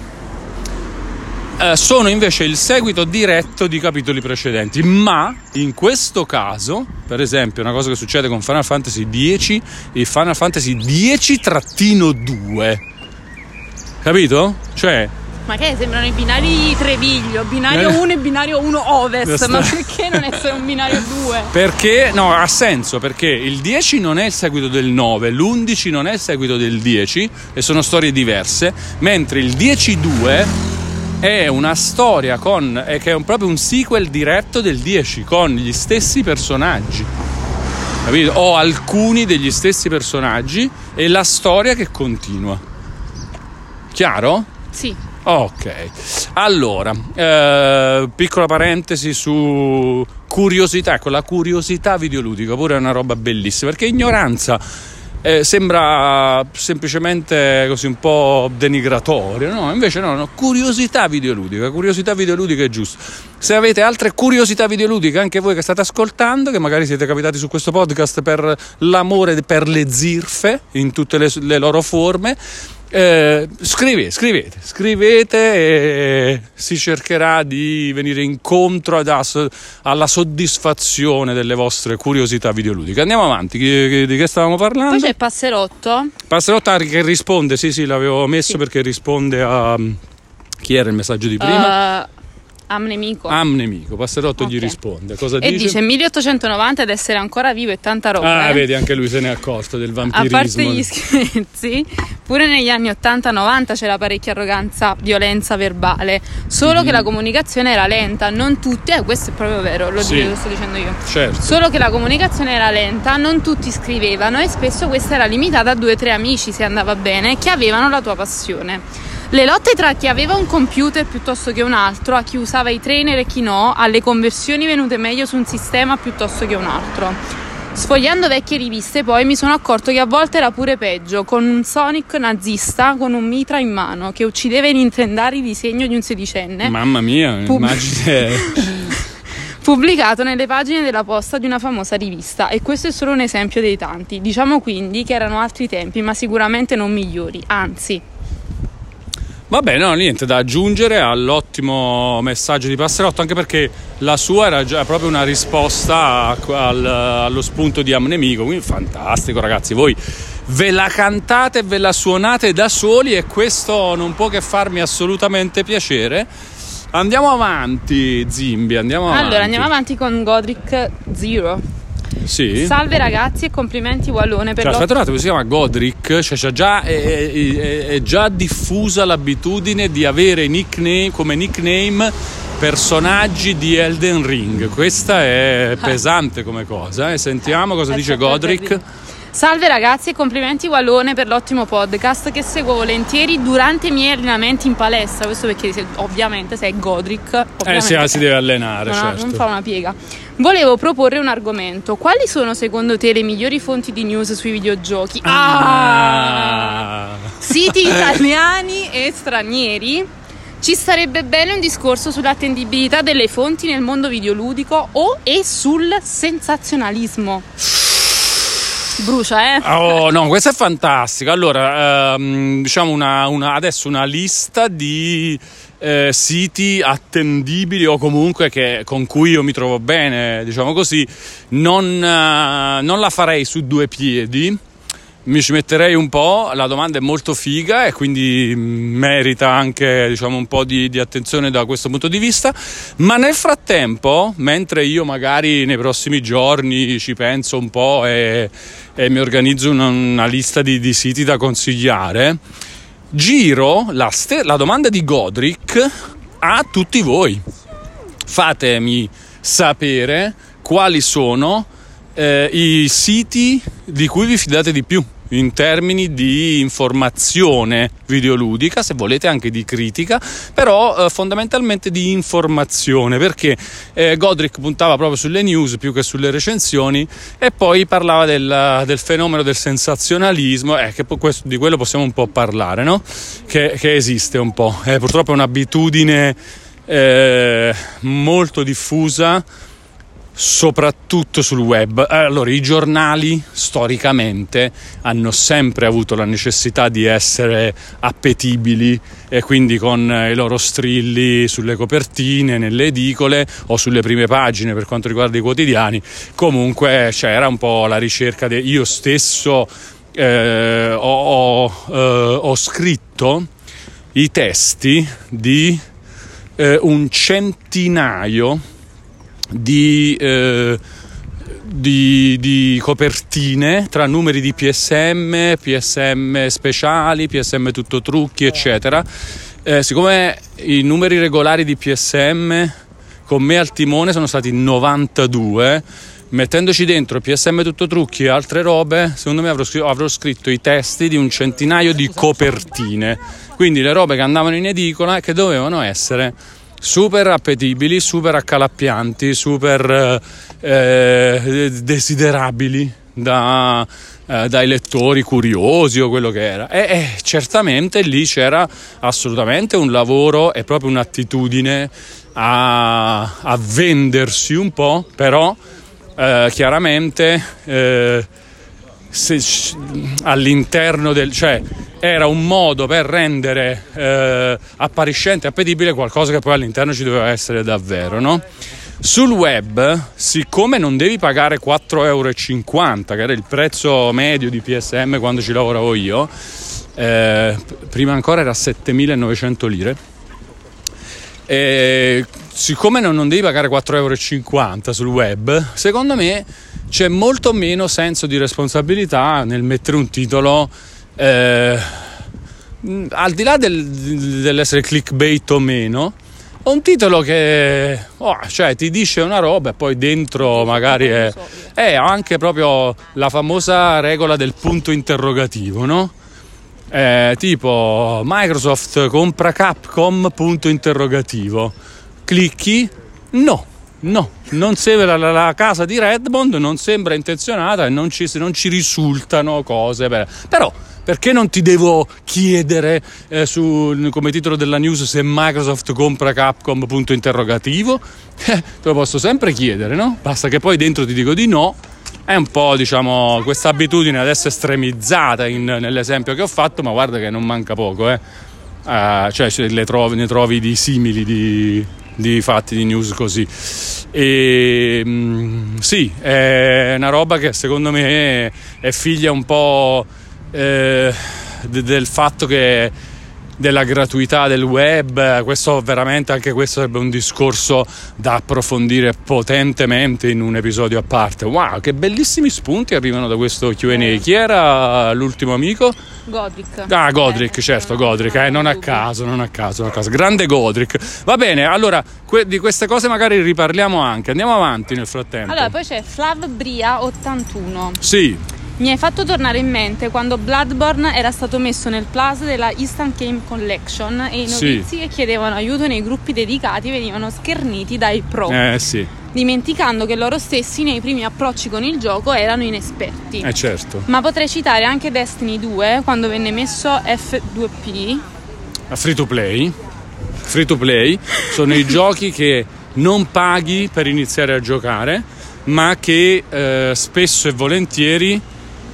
A: eh, sono invece il seguito diretto di capitoli precedenti, ma in questo caso, per esempio, una cosa che succede con Final Fantasy X e Final Fantasy 10-2. Capito? Cioè,
B: Ma che sembrano i binari di Treviglio, binario
A: Eh.
B: 1 e binario 1 ovest, ma perché non essere un binario 2?
A: Perché no, ha senso perché il 10 non è il seguito del 9, l'11 non è il seguito del 10 e sono storie diverse, mentre il 10-2 è una storia con è che è un- proprio un sequel diretto del 10 con gli stessi personaggi. Capito? O alcuni degli stessi personaggi e la storia che continua. Chiaro?
B: Sì.
A: Ok, allora, eh, piccola parentesi su curiosità, ecco la curiosità videoludica pure è una roba bellissima perché ignoranza eh, sembra semplicemente così un po' denigratoria, no? Invece no, no, curiosità videoludica, curiosità videoludica è giusto. Se avete altre curiosità videoludiche, anche voi che state ascoltando, che magari siete capitati su questo podcast per l'amore per le zirfe in tutte le, le loro forme, eh, scrivete, scrivete, scrivete e si cercherà di venire incontro ad alla soddisfazione delle vostre curiosità videoludiche. Andiamo avanti, di che stavamo parlando?
B: Poi c'è Passerotto.
A: Passerottari che risponde, sì sì l'avevo messo
B: Sì.
A: perché risponde a... Chi era il messaggio di prima?
B: Uh, Amnemico.
A: Amnemico, Passerotto gli
B: Ok.
A: risponde. Cosa
B: e
A: dice?
B: dice 1890 ed essere ancora vivo e tanta roba.
A: Ah,
B: eh.
A: vedi, anche lui se ne è accorto del
B: A
A: vampirismo.
B: parte gli scherzi, pure negli anni 80-90 c'era parecchia arroganza, violenza verbale, solo
A: Mhm.
B: che la comunicazione era lenta, non tutti, eh, questo è proprio vero, lo,
A: Sì.
B: dico- lo sto dicendo io.
A: Certo.
B: Solo che la comunicazione era lenta, non tutti scrivevano e spesso questa era limitata a due o tre amici se andava bene che avevano la tua passione. Le lotte tra chi aveva un computer piuttosto che un altro, a chi usava i trainer e chi no, alle conversioni venute meglio su un sistema piuttosto che un altro. Sfogliando vecchie riviste poi mi sono accorto che a volte era pure peggio, con un Sonic nazista con un mitra in mano che uccideva i nintendari di disegno di un sedicenne
A: Mamma mia,
B: Pub-
A: immagine...
B: pubblicato nelle pagine della posta di una famosa rivista e questo è solo un esempio dei tanti. Diciamo quindi che erano altri tempi, ma sicuramente non migliori, anzi.
A: Vabbè, no, niente da aggiungere all'ottimo messaggio di Passerotto, anche perché la sua era già proprio una risposta al- allo spunto di Amnemico, quindi fantastico ragazzi, voi ve la cantate e ve la suonate da soli e questo non può che farmi assolutamente piacere. Andiamo avanti, Zimbi, andiamo avanti.
B: Allora andiamo avanti con Godric Zero.
A: Sì.
B: Salve ragazzi e complimenti Wallone per
A: Cioè, aspetta un attimo, si chiama Godric, cioè già, è, è- è già diffusa l'abitudine di avere nickname, come nickname personaggi di Elden Ring. Questa è pesante come cosa. eh. Sentiamo cosa
B: Eh,
A: dice Godric.
B: Salve ragazzi e complimenti Wallone per l'ottimo podcast che seguo volentieri durante i miei allenamenti in palestra. Questo perché se- ovviamente sei Godric.
A: Eh
B: ovviamente
A: sì, si deve allenare,
B: non,
A: certo.
B: non fa una piega. Volevo proporre un argomento. Quali sono secondo te le migliori fonti di news sui videogiochi? Ah!
A: Ah.
B: Siti italiani e stranieri? Ci starebbe bene un discorso sull'attendibilità delle fonti nel mondo videoludico o e sul sensazionalismo. Brucia, eh?
A: Oh no, questa è fantastica. Allora, ehm, diciamo una, una, adesso una lista di eh, siti attendibili o comunque che, con cui io mi trovo bene, diciamo così. Non, eh, non la farei su due piedi mi ci metterei un po', la domanda è molto figa e quindi merita anche diciamo, un po' di, di, attenzione da questo punto di vista, ma nel frattempo, mentre io magari nei prossimi giorni ci penso un po' e, e mi organizzo una, una lista di, di, siti da consigliare, giro la, ste- la domanda di Godric a tutti voi. Fatemi sapere quali sono eh, i siti di cui vi fidate di più in termini di informazione videoludica, se volete anche di critica, però eh, fondamentalmente di informazione, perché eh, Godric puntava proprio sulle news più che sulle recensioni e poi parlava del, del fenomeno del sensazionalismo, eh, che questo, di quello possiamo un po' parlare, no? che, che esiste un po', purtroppo è un'abitudine eh, molto diffusa soprattutto sul web. Allora, i giornali storicamente hanno sempre avuto la necessità di essere appetibili e quindi con i loro strilli sulle copertine, nelle edicole o sulle prime pagine per quanto riguarda i quotidiani. Comunque c'era un po' la ricerca di io stesso eh, ho, ho, eh, ho, scritto i testi di eh, un centinaio di, eh, di, di, copertine tra numeri di PSM, PSM speciali, PSM tutto trucchi, eccetera. Eh, siccome i numeri regolari di PSM con me al timone sono stati 92, mettendoci dentro PSM tutto trucchi e altre robe, secondo me avrò, avrò scritto i testi di un centinaio di copertine. Quindi le robe che andavano in edicola e che dovevano essere super appetibili, super accalappianti, super eh, desiderabili da, eh, dai lettori curiosi o quello che era. E, e, certamente lì c'era assolutamente un lavoro e proprio un'attitudine a, a vendersi un po', però eh, chiaramente eh, se, all'interno del... cioè era un modo per rendere eh, appariscente appetibile qualcosa che poi all'interno ci doveva essere davvero, no? Sul web, siccome non devi pagare 4,50 euro, che era il prezzo medio di PSM quando ci lavoravo io, eh, prima ancora era 7.900 lire, e siccome non, non devi pagare 4,50 euro sul web, secondo me c'è molto meno senso di responsabilità nel mettere un titolo eh, al di là del, dell'essere clickbait o meno un titolo che oh, cioè, ti dice una roba e poi dentro magari è, è, anche proprio la famosa regola del punto interrogativo no? Eh, tipo Microsoft compra Capcom punto interrogativo clicchi no No, non sembra la, la, casa di Redmond non sembra intenzionata e non ci, non ci risultano cose. Per, però, perché non ti devo chiedere eh, su, come titolo della news se Microsoft compra Capcom? Punto interrogativo? Eh, te lo posso sempre chiedere, no? Basta che poi dentro ti dico di no. È un po', diciamo, questa abitudine adesso estremizzata in, nell'esempio che ho fatto, ma guarda che non manca poco, eh. Uh, cioè trovi, ne trovi di simili di, di fatti di news così. E mm, sì, è una roba che secondo me è figlia un po' eh, del fatto che della gratuità del web, questo veramente anche questo sarebbe un discorso da approfondire potentemente in un episodio a parte. Wow, che bellissimi spunti arrivano da questo QA. Chi era l'ultimo amico?
B: Godric.
A: Ah, Godric, eh, certo, Godric, eh, non a caso, non a caso, non a caso. Grande Godric. Va bene, allora que- di queste cose magari riparliamo anche. Andiamo avanti nel frattempo.
B: Allora, poi c'è Flav Bria 81.
A: Sì.
B: Mi hai fatto tornare in mente quando Bloodborne era stato messo nel plus della Instant Game Collection e i novizi sì. che chiedevano aiuto nei gruppi dedicati venivano scherniti dai pro.
A: Eh sì.
B: Dimenticando che loro stessi nei primi approcci con il gioco erano inesperti.
A: Eh certo.
B: Ma potrei citare anche Destiny 2 quando venne messo F2P.
A: A free to play. Free to play sono i giochi che non paghi per iniziare a giocare, ma che eh, spesso e volentieri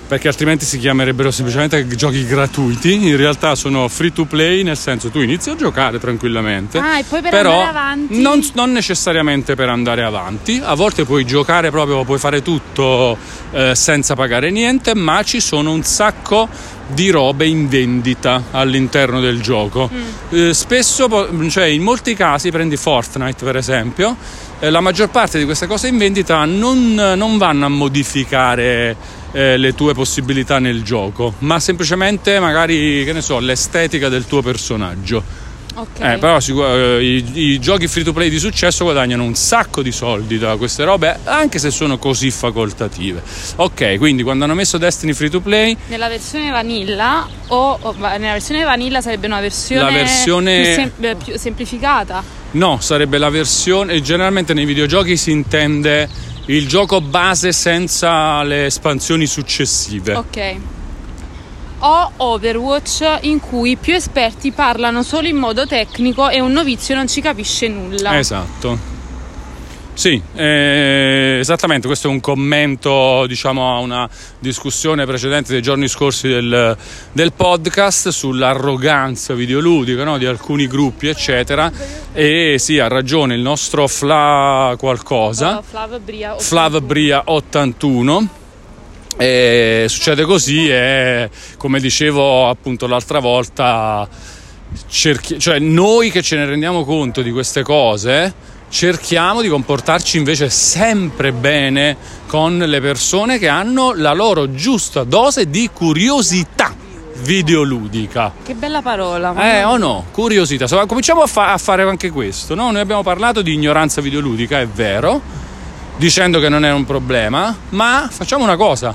A: perché altrimenti si chiamerebbero semplicemente giochi gratuiti, in realtà sono free to play, nel senso tu inizi a giocare tranquillamente,
B: Ah, e poi per
A: però
B: andare avanti.
A: non, non necessariamente per andare avanti, a volte puoi giocare proprio, puoi fare tutto eh, senza pagare niente, ma ci sono un sacco di robe in vendita all'interno del gioco. Eh, spesso, cioè in molti casi, prendi Fortnite per esempio, eh, la maggior parte di queste cose in vendita non, non vanno a modificare eh, le tue possibilità nel gioco, ma semplicemente magari, che ne so, l'estetica del tuo personaggio.
B: Ok.
A: Eh, però sicu- eh, i, i giochi free to play di successo guadagnano un sacco di soldi da queste robe, anche se sono così facoltative. Ok, quindi quando hanno messo Destiny free to play,
B: Nella versione vanilla o, o- nella versione vanilla sarebbe una versione,
A: La versione-
B: più, sem- eh, più semplificata.
A: No, sarebbe la versione. Generalmente nei videogiochi si intende il gioco base senza le espansioni successive.
B: Ok. O Overwatch in cui più esperti parlano solo in modo tecnico e un novizio non ci capisce nulla.
A: Esatto. Sì, eh, esattamente, questo è un commento diciamo, a una discussione precedente dei giorni scorsi del, del podcast sull'arroganza videoludica no, di alcuni gruppi, eccetera. E sì, ha ragione il nostro Fla qualcosa,
B: Oh, Flav Bria.
A: Flav Bria 81. E succede così e come dicevo appunto l'altra volta, cerchi- cioè noi che ce ne rendiamo conto di queste cose cerchiamo di comportarci invece sempre bene con le persone che hanno la loro giusta dose di curiosità videoludica.
B: Che bella parola.
A: Eh o no? Curiosità. Cominciamo a, fa- a fare anche questo. No? Noi abbiamo parlato di ignoranza videoludica, è vero, dicendo che non è un problema, ma facciamo una cosa.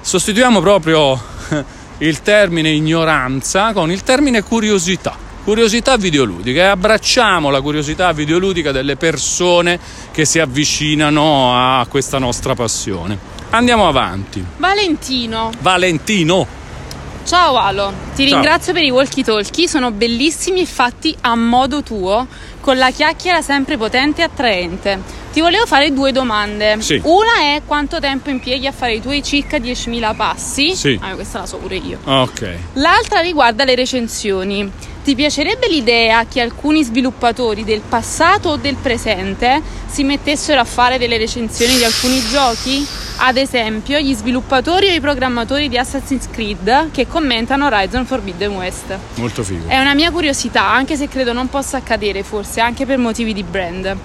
A: Sostituiamo proprio il termine ignoranza con il termine curiosità. Curiosità videoludica e abbracciamo la curiosità videoludica delle persone che si avvicinano a questa nostra passione. Andiamo avanti.
B: Valentino.
A: Valentino.
B: Ciao Alo, ti
A: Ciao.
B: ringrazio per i walkie talkie, sono bellissimi e fatti a modo tuo, con la chiacchiera sempre potente e attraente. Ti volevo fare due domande.
A: Sì.
B: Una è quanto tempo impieghi a fare i tuoi circa 10.000 passi?
A: Sì.
B: Ah, questa la so pure io.
A: Ok.
B: L'altra riguarda le recensioni. Ti piacerebbe l'idea che alcuni sviluppatori del passato o del presente si mettessero a fare delle recensioni di alcuni giochi? Ad esempio, gli sviluppatori o i programmatori di Assassin's Creed che commentano Horizon Forbidden West.
A: Molto figo.
B: È una mia curiosità, anche se credo non possa accadere, forse anche per motivi di brand.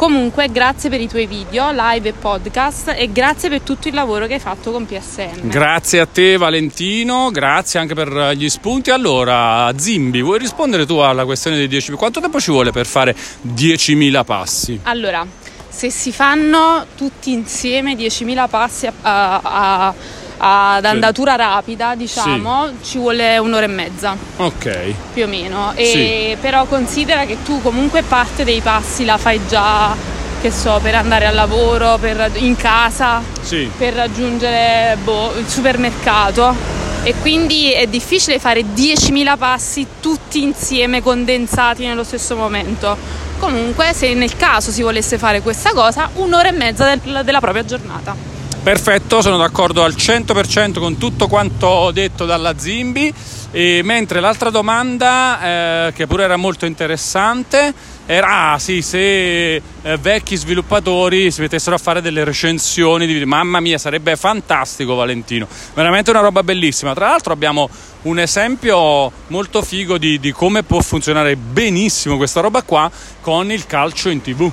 B: Comunque, grazie per i tuoi video, live e podcast e grazie per tutto il lavoro che hai fatto con PSN.
A: Grazie a te Valentino, grazie anche per gli spunti. Allora, Zimbi, vuoi rispondere tu alla questione dei 10.000? Quanto tempo ci vuole per fare 10.000 passi?
B: Allora, se si fanno tutti insieme 10.000 passi a- a- a- ad
A: Sì.
B: andatura rapida, diciamo, ci vuole un'ora e mezza
A: Ok,
B: più o meno. E Però considera che tu comunque parte dei passi la fai già, che so, per andare al lavoro, per- in casa,
A: sì,
B: per raggiungere boh, il supermercato. E quindi è difficile fare 10.000 passi tutti insieme condensati nello stesso momento. Comunque, se nel caso si volesse fare questa cosa, un'ora e mezza del- della propria giornata.
A: Perfetto, sono d'accordo al 100% con tutto quanto detto dalla Zimbi. E mentre l'altra domanda, eh, che pure era molto interessante, era ah, sì, se eh, vecchi sviluppatori si mettessero a fare delle recensioni di video. Mamma mia, sarebbe fantastico, Valentino. Veramente una roba bellissima. Tra l'altro, abbiamo un esempio molto figo di, di come può funzionare benissimo questa roba qua con il calcio in tv.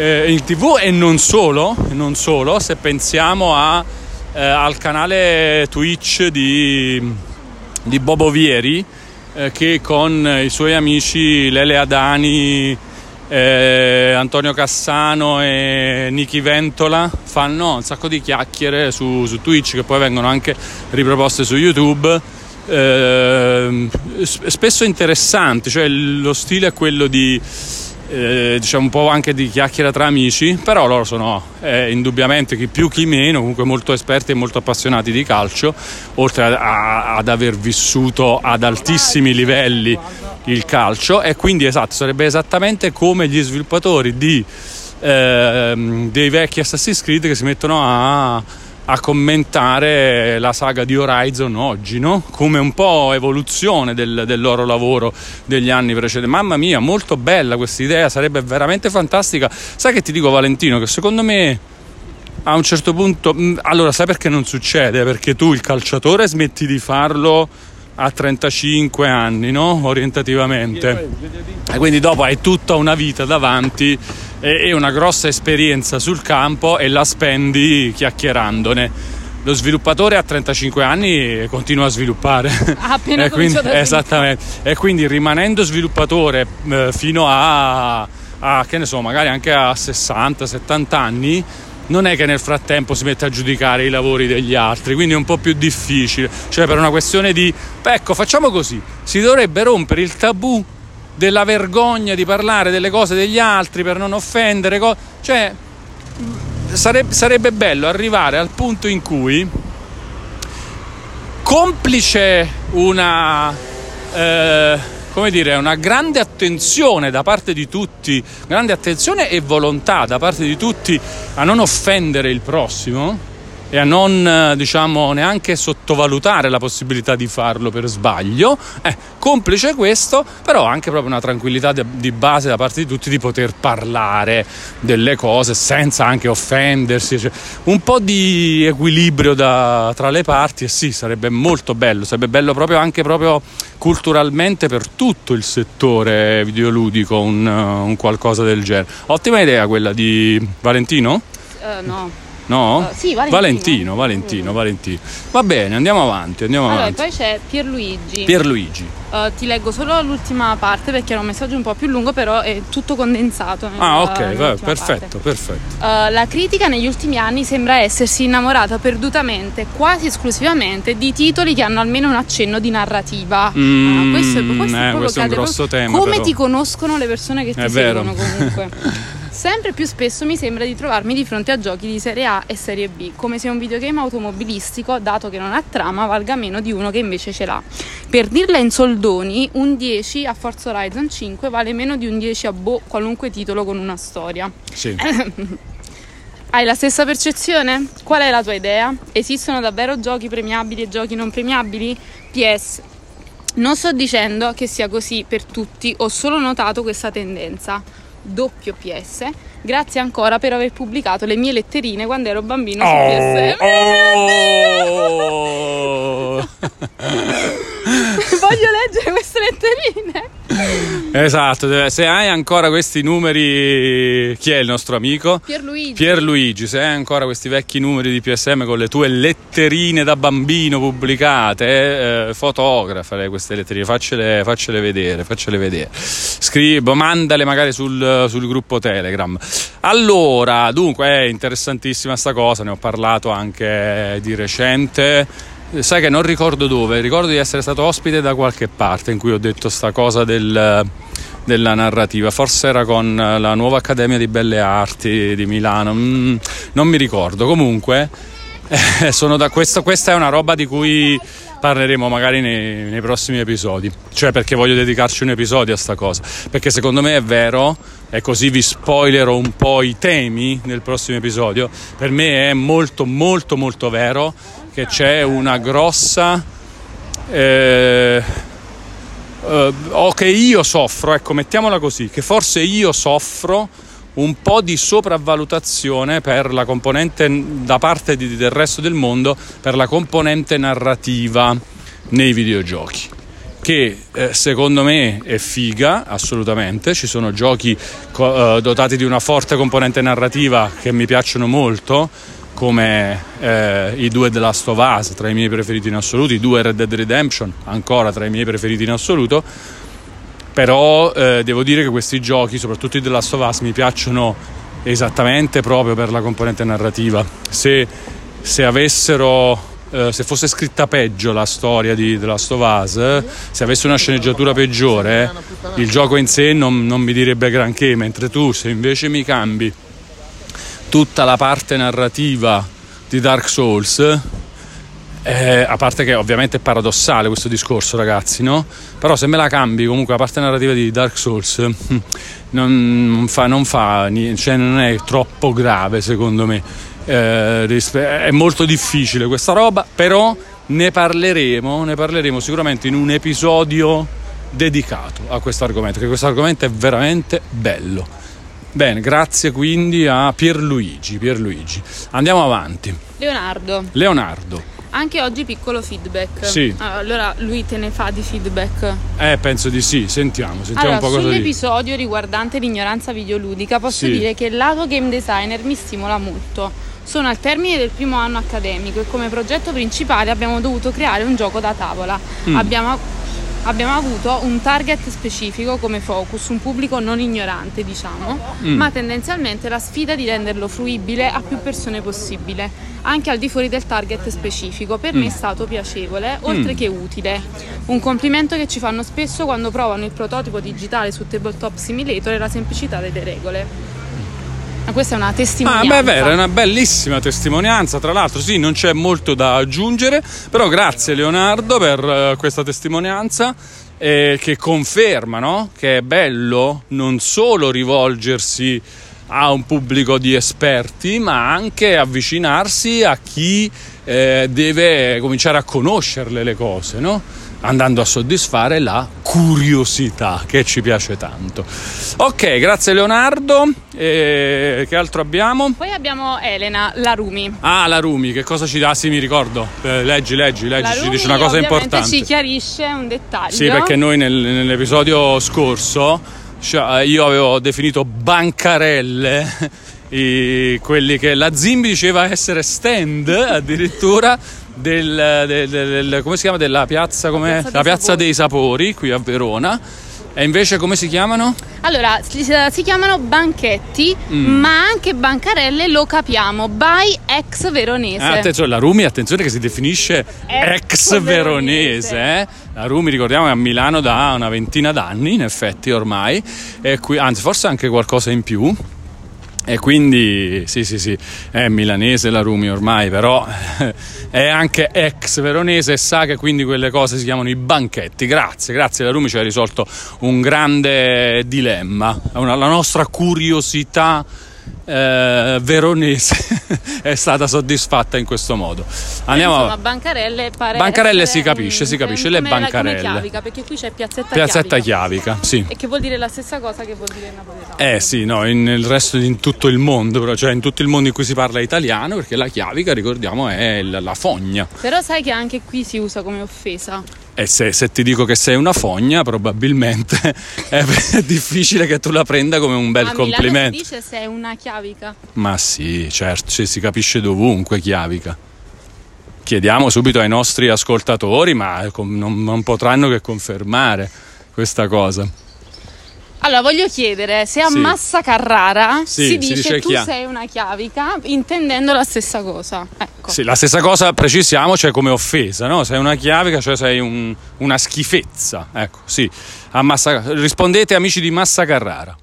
A: Eh, in tv e non solo, non solo se pensiamo a, eh, al canale Twitch di, di Bobo Vieri eh, che con i suoi amici Lele Adani, eh, Antonio Cassano e Niki Ventola fanno un sacco di chiacchiere su, su Twitch che poi vengono anche riproposte su YouTube. eh, spesso interessanti, cioè lo stile è quello di eh, diciamo un po' anche di chiacchiera tra amici, però loro sono eh, indubbiamente chi più chi meno, comunque molto esperti e molto appassionati di calcio, oltre a- a- ad aver vissuto ad altissimi livelli il calcio. E quindi esatto, sarebbe esattamente come gli sviluppatori di, ehm, dei vecchi Assassin's Creed che si mettono a a commentare la saga di Horizon oggi, no? come un po' evoluzione del, del loro lavoro degli anni precedenti. Mamma mia, molto bella questa idea, sarebbe veramente fantastica. Sai che ti dico Valentino, che secondo me a un certo punto... Mm, allora, sai perché non succede? Perché tu il calciatore smetti di farlo a 35 anni, no? Orientativamente. E quindi dopo hai tutta una vita davanti e una grossa esperienza sul campo e la spendi chiacchierandone. Lo sviluppatore a 35 anni continua a sviluppare.
B: Ha appena
A: e quindi, Esattamente. E quindi rimanendo sviluppatore eh, fino a, a, che ne so, magari anche a 60-70 anni, non è che nel frattempo si mette a giudicare i lavori degli altri, quindi è un po' più difficile. Cioè per una questione di, ecco, facciamo così, si dovrebbe rompere il tabù della vergogna di parlare delle cose degli altri per non offendere, co- cioè sarebbe, sarebbe bello arrivare al punto in cui complice una eh, come dire una grande attenzione da parte di tutti grande attenzione e volontà da parte di tutti a non offendere il prossimo e a non eh, diciamo neanche sottovalutare la possibilità di farlo per sbaglio. Eh, complice questo però anche proprio una tranquillità di base da parte di tutti di poter parlare delle cose senza anche offendersi cioè, un po' di equilibrio da, tra le parti. E sì sarebbe molto bello sarebbe bello proprio anche proprio culturalmente per tutto il settore videoludico un, un qualcosa del genere. Ottima idea quella di Valentino?
B: Uh, no
A: No?
B: Uh, sì, Valentino.
A: Valentino, Valentino, Valentino. Va bene, andiamo avanti, andiamo
B: allora,
A: avanti.
B: poi c'è Pierluigi.
A: Pierluigi.
B: Uh, ti leggo solo l'ultima parte perché era un messaggio un po' più lungo, però è tutto condensato. Nella,
A: ah, ok, va, perfetto,
B: parte.
A: perfetto.
B: Uh, la critica negli ultimi anni sembra essersi innamorata perdutamente, quasi esclusivamente, di titoli che hanno almeno un accenno di narrativa.
A: Mm,
B: ah, questo è, questo
A: eh, questo è un grosso tema.
B: Come
A: però.
B: ti conoscono le persone che ti
A: è
B: seguono
A: vero.
B: comunque. Sempre più spesso mi sembra di trovarmi di fronte a giochi di serie A e serie B, come se un videogame automobilistico, dato che non ha trama, valga meno di uno che invece ce l'ha. Per dirla in soldoni, un 10 a Forza Horizon 5 vale meno di un 10 a Boh, qualunque titolo con una storia.
A: Sì.
B: Hai la stessa percezione? Qual è la tua idea? Esistono davvero giochi premiabili e giochi non premiabili? PS. Non sto dicendo che sia così per tutti, ho solo notato questa tendenza doppio PS. Grazie ancora per aver pubblicato le mie letterine quando ero bambino su
A: Oh,
B: PSM.
A: oh.
B: Voglio leggere queste letterine.
A: esatto, se hai ancora questi numeri, chi è il nostro amico?
B: Pierluigi.
A: Pierluigi, se hai ancora questi vecchi numeri di PSM con le tue letterine da bambino pubblicate, eh, fotografale queste letterine, faccele, faccele vedere, faccele vedere. Scrivi, mandale magari sul, sul gruppo Telegram. Allora, dunque, è interessantissima sta cosa, ne ho parlato anche di recente. Sai che non ricordo dove, ricordo di essere stato ospite da qualche parte in cui ho detto sta cosa del, della narrativa, forse era con la nuova Accademia di Belle Arti di Milano, mm, non mi ricordo, comunque eh, da questo, questa è una roba di cui parleremo magari nei, nei, prossimi episodi, cioè perché voglio dedicarci un episodio a sta cosa, perché secondo me è vero e così vi spoilerò un po' i temi nel prossimo episodio, per me è molto molto molto vero che c'è una grossa eh, eh, o che io soffro, ecco mettiamola così, che forse io soffro un po' di sopravvalutazione per la componente da parte di, del resto del mondo per la componente narrativa nei videogiochi che eh, secondo me è figa assolutamente. Ci sono giochi co- eh, dotati di una forte componente narrativa che mi piacciono molto come eh, i due The Last of Us tra i miei preferiti in assoluto i due Red Dead Redemption ancora tra i miei preferiti in assoluto però eh, devo dire che questi giochi, soprattutto i The Last of Us, mi piacciono esattamente proprio per la componente narrativa. Se, se avessero eh, se fosse scritta peggio la storia di The Last of Us, se avesse una sceneggiatura peggiore, il gioco in sé non, non mi direbbe granché, mentre tu se invece mi cambi tutta la parte narrativa di Dark Souls, eh, a parte che ovviamente è paradossale questo discorso, ragazzi, no? Però se me la cambi comunque la parte narrativa di Dark Souls non fa, non, fa, cioè non è troppo grave secondo me. eh, è molto difficile questa roba, però ne parleremo, ne parleremo sicuramente in un episodio dedicato a questo argomento, che questo argomento è veramente bello. Bene, grazie quindi a Pierluigi, Pierluigi. Andiamo avanti.
B: Leonardo.
A: Leonardo.
B: Anche oggi piccolo feedback.
A: Sì.
B: Allora lui te ne fa di feedback?
A: Eh, penso di sì, sentiamo, sentiamo
B: allora,
A: un po' cosa
B: Sull'episodio riguardante l'ignoranza videoludica posso
A: Sì.
B: dire che il lato game designer mi stimola molto. Sono al termine del primo anno accademico e come progetto principale abbiamo dovuto creare un gioco da tavola.
A: Mm.
B: Abbiamo, abbiamo avuto un target specifico come focus, un pubblico non ignorante diciamo,
A: Mm.
B: ma tendenzialmente la sfida di renderlo fruibile a più persone possibile, anche al di fuori del target specifico. Per me
A: Mm.
B: è stato piacevole, oltre
A: Mm.
B: che utile. Un complimento che ci fanno spesso quando provano il prototipo digitale su Tabletop Simulator e la semplicità delle regole. Ma questa è una
A: Ah,
B: testimonianza.
A: beh, è vero, è una bellissima testimonianza. Tra l'altro, sì, non c'è molto da aggiungere, però grazie Leonardo per eh, questa testimonianza eh, che conferma no? che è bello non solo rivolgersi a un pubblico di esperti, ma anche avvicinarsi a chi eh, deve cominciare a conoscerle le cose, no? Andando a soddisfare la curiosità che ci piace tanto. Ok, grazie Leonardo. E che altro abbiamo?
B: Poi abbiamo Elena Larumi.
A: Ah, la Rumi, che cosa ci dà? Sì, mi ricordo. Eh, leggi, leggi, leggi,
B: La
A: ci
B: Rumi
A: dice una cosa importante.
B: ci chiarisce un dettaglio.
A: Sì, perché noi nel- nell'episodio scorso cioè, io avevo definito bancarelle i- quelli che la Zimbi diceva essere stand addirittura del, del- del- come si chiama della piazza, com'è?
B: Piazza dei
A: la piazza
B: Sapori.
A: dei Sapori qui a Verona e invece come si chiamano?
B: Allora, si, si chiamano banchetti,
A: Mm.
B: ma anche bancarelle lo capiamo, by ex veronese.
A: Ah, attenzione, la Rumi, attenzione che si definisce
B: Ex
A: veronese. eh. La Rumi ricordiamo è a Milano da una ventina d'anni, in effetti ormai, e qui, anzi forse anche qualcosa in più. E quindi sì, sì, sì, è milanese la Rumi ormai, però è anche ex veronese e sa che quindi quelle cose si chiamano i banchetti. Grazie, grazie, la Rumi ci ha risolto un grande dilemma, una- la nostra curiosità eh, veronese è stata soddisfatta in questo modo. Andiamo
B: Insomma, bancarelle pare
A: Bancarelle si capisce,
B: un-
A: si capisce,
B: un-
A: le bancarelle.
B: chiavica, perché qui c'è piazzetta,
A: Piazzetta
B: chiavica.
A: chiavica, sì.
B: E che vuol dire la stessa cosa che vuol dire napoletano.
A: Eh sì, no, in- nel resto di in tutto il mondo, però, cioè in tutto il mondo in cui si parla italiano, perché la chiavica, ricordiamo, è la, la fogna.
B: Però sai che anche qui si usa come offesa.
A: E se, se ti dico che sei una fogna, probabilmente è, è difficile che tu la prenda come un bel
B: a Milano
A: complimento.
B: si dice sei una chiavica.
A: Ma sì, certo, ci si capisce dovunque chiavica. Chiediamo subito ai nostri ascoltatori, ma com- non, non potranno che confermare questa cosa.
B: Allora, voglio chiedere se a
A: Sì.
B: Massa Carrara
A: Sì,
B: si
A: si
B: dice,
A: dice
B: tu
A: chia-
B: sei una chiavica, intendendo la stessa cosa. Ecco.
A: Sì, la stessa cosa precisiamo, cioè come offesa, no? Sei una chiavica, cioè sei un- una schifezza. Ecco, sì. A Massa- rispondete amici di Massa Carrara.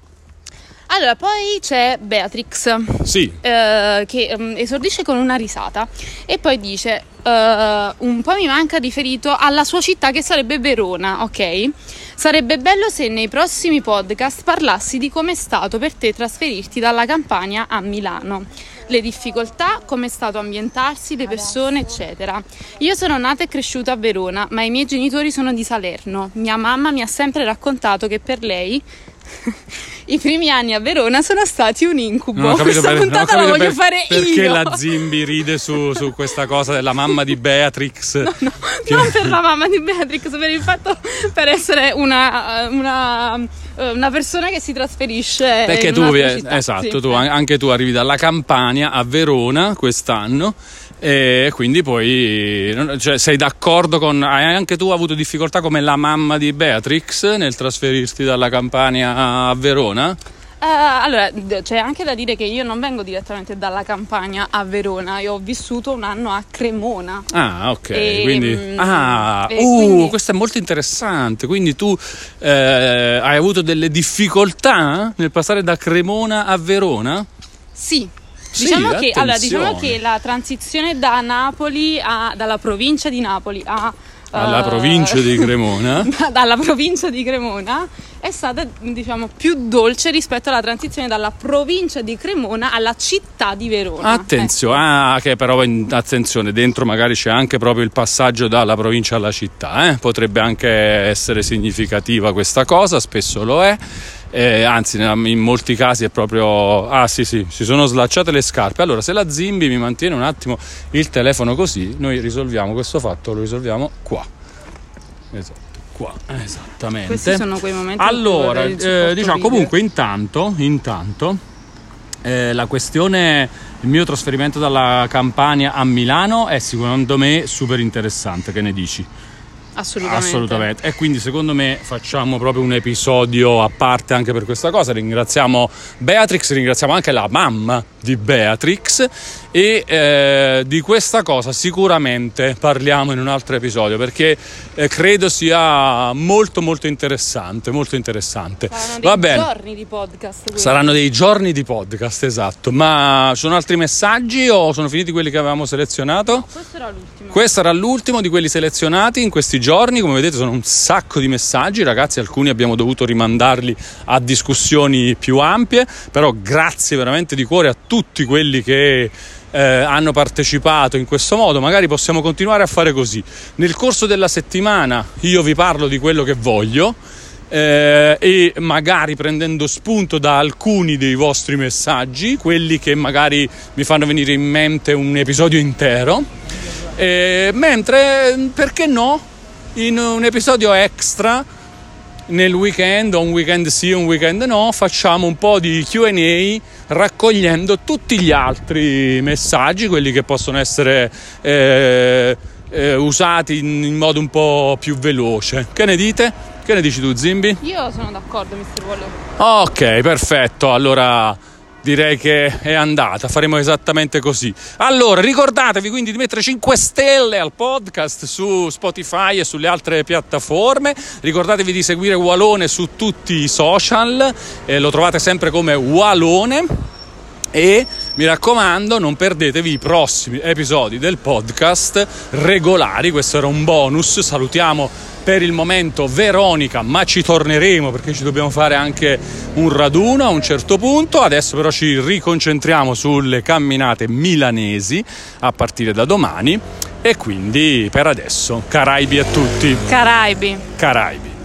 B: Allora, poi c'è Beatrix.
A: Sì,
B: eh, che mm, esordisce con una risata e poi dice eh, un po' mi manca riferito alla sua città che sarebbe Verona, ok? Sarebbe bello se nei prossimi podcast parlassi di come è stato per te trasferirti dalla Campania a Milano. Le difficoltà, come è stato ambientarsi, le persone, eccetera. Io sono nata e cresciuta a Verona, ma i miei genitori sono di Salerno. Mia mamma mi ha sempre raccontato che per lei i primi anni a Verona sono stati un incubo.
A: non ho capito,
B: Questa
A: ho
B: puntata la voglio
A: per-
B: fare
A: perché
B: io.
A: la Zimbi ride su, su questa cosa della mamma di Beatrix.
B: No,
A: Che-
B: non per la mamma di Beatrix, per il fatto per essere una, una, una persona che si trasferisce.
A: Perché tu, eh, esatto,
B: sì.
A: tu, an- anche tu arrivi dalla Campania a Verona quest'anno e quindi poi cioè, sei d'accordo con... Hai anche tu avuto difficoltà come la mamma di Beatrix nel trasferirti dalla Campania a Verona?
B: Eh, allora, c'è anche da dire che io non vengo direttamente dalla Campania a Verona, io ho vissuto un anno a Cremona.
A: Ah, ok.
B: E,
A: quindi,
B: mm,
A: ah, uh,
B: quindi-
A: questo è molto interessante. Quindi tu eh, hai avuto delle difficoltà nel passare da Cremona a Verona?
B: Sì.
A: Sì,
B: Diciamo che, allora, diciamo che la transizione da Napoli a- dalla provincia di Napoli a
A: alla
B: eh,
A: provincia di Cremona.
B: dalla provincia di Cremona è stata diciamo più dolce rispetto alla transizione dalla provincia di Cremona alla città di Verona.
A: Attenzione,
B: Ecco.
A: ah, che però attenzione, dentro magari c'è anche proprio il passaggio dalla provincia alla città, eh? potrebbe anche essere significativa questa cosa, spesso lo è. Eh, anzi, in molti casi è proprio. Ah, sì, sì, si sono slacciate le scarpe. Allora, se la Zimbi mi mantiene un attimo il telefono così, noi risolviamo questo fatto, lo risolviamo qua. Esatto, qua, esattamente.
B: Questi sono quei momenti
A: Allora, eh, diciamo comunque intanto, intanto eh, la questione, il mio trasferimento dalla Campania a Milano è secondo me super interessante, che ne dici?
B: Assolutamente.
A: Assolutamente. E quindi secondo me facciamo proprio un episodio a parte anche per questa cosa. Ringraziamo Beatrix, ringraziamo anche la mamma di Beatrix e eh, di questa cosa sicuramente parliamo in un altro episodio perché eh, credo sia molto molto interessante, molto interessante.
B: Saranno dei giorni di podcast. quindi.
A: Saranno dei giorni di podcast, esatto. Ma ci sono altri messaggi o sono finiti quelli che avevamo selezionato?
B: Questo era l'ultimo.
A: Questo era l'ultimo di quelli selezionati in questi giorni, come vedete sono un sacco di messaggi, ragazzi, alcuni abbiamo dovuto rimandarli a discussioni più ampie, però grazie veramente di cuore a tutti quelli che eh, hanno partecipato in questo modo, magari possiamo continuare a fare così. Nel corso della settimana io vi parlo di quello che voglio. eh, e magari prendendo spunto da alcuni dei vostri messaggi, quelli che magari mi fanno venire in mente un episodio intero, eh, mentre perché no in un episodio extra nel weekend o un weekend sì un weekend no facciamo un po' di Q&A raccogliendo tutti gli altri messaggi quelli che possono essere eh, eh, usati in, in modo un po' più veloce che ne dite? che ne dici tu Zimbi?
B: Io sono d'accordo, Mr. Wallo.
A: Ok, perfetto. Allora direi che è andata. Faremo esattamente così. Allora, ricordatevi quindi di mettere 5 stelle al podcast su Spotify e sulle altre piattaforme. Ricordatevi di seguire Walone su tutti i social. eh, lo trovate sempre come Walone. E mi raccomando, non perdetevi i prossimi episodi del podcast regolari. Questo era un bonus. Salutiamo per il momento Veronica, ma ci torneremo perché ci dobbiamo fare anche un raduno a un certo punto. Adesso però ci riconcentriamo sulle camminate milanesi a partire da domani. E quindi per adesso, Caraibi a tutti.
B: Caraibi.
A: Caraibi.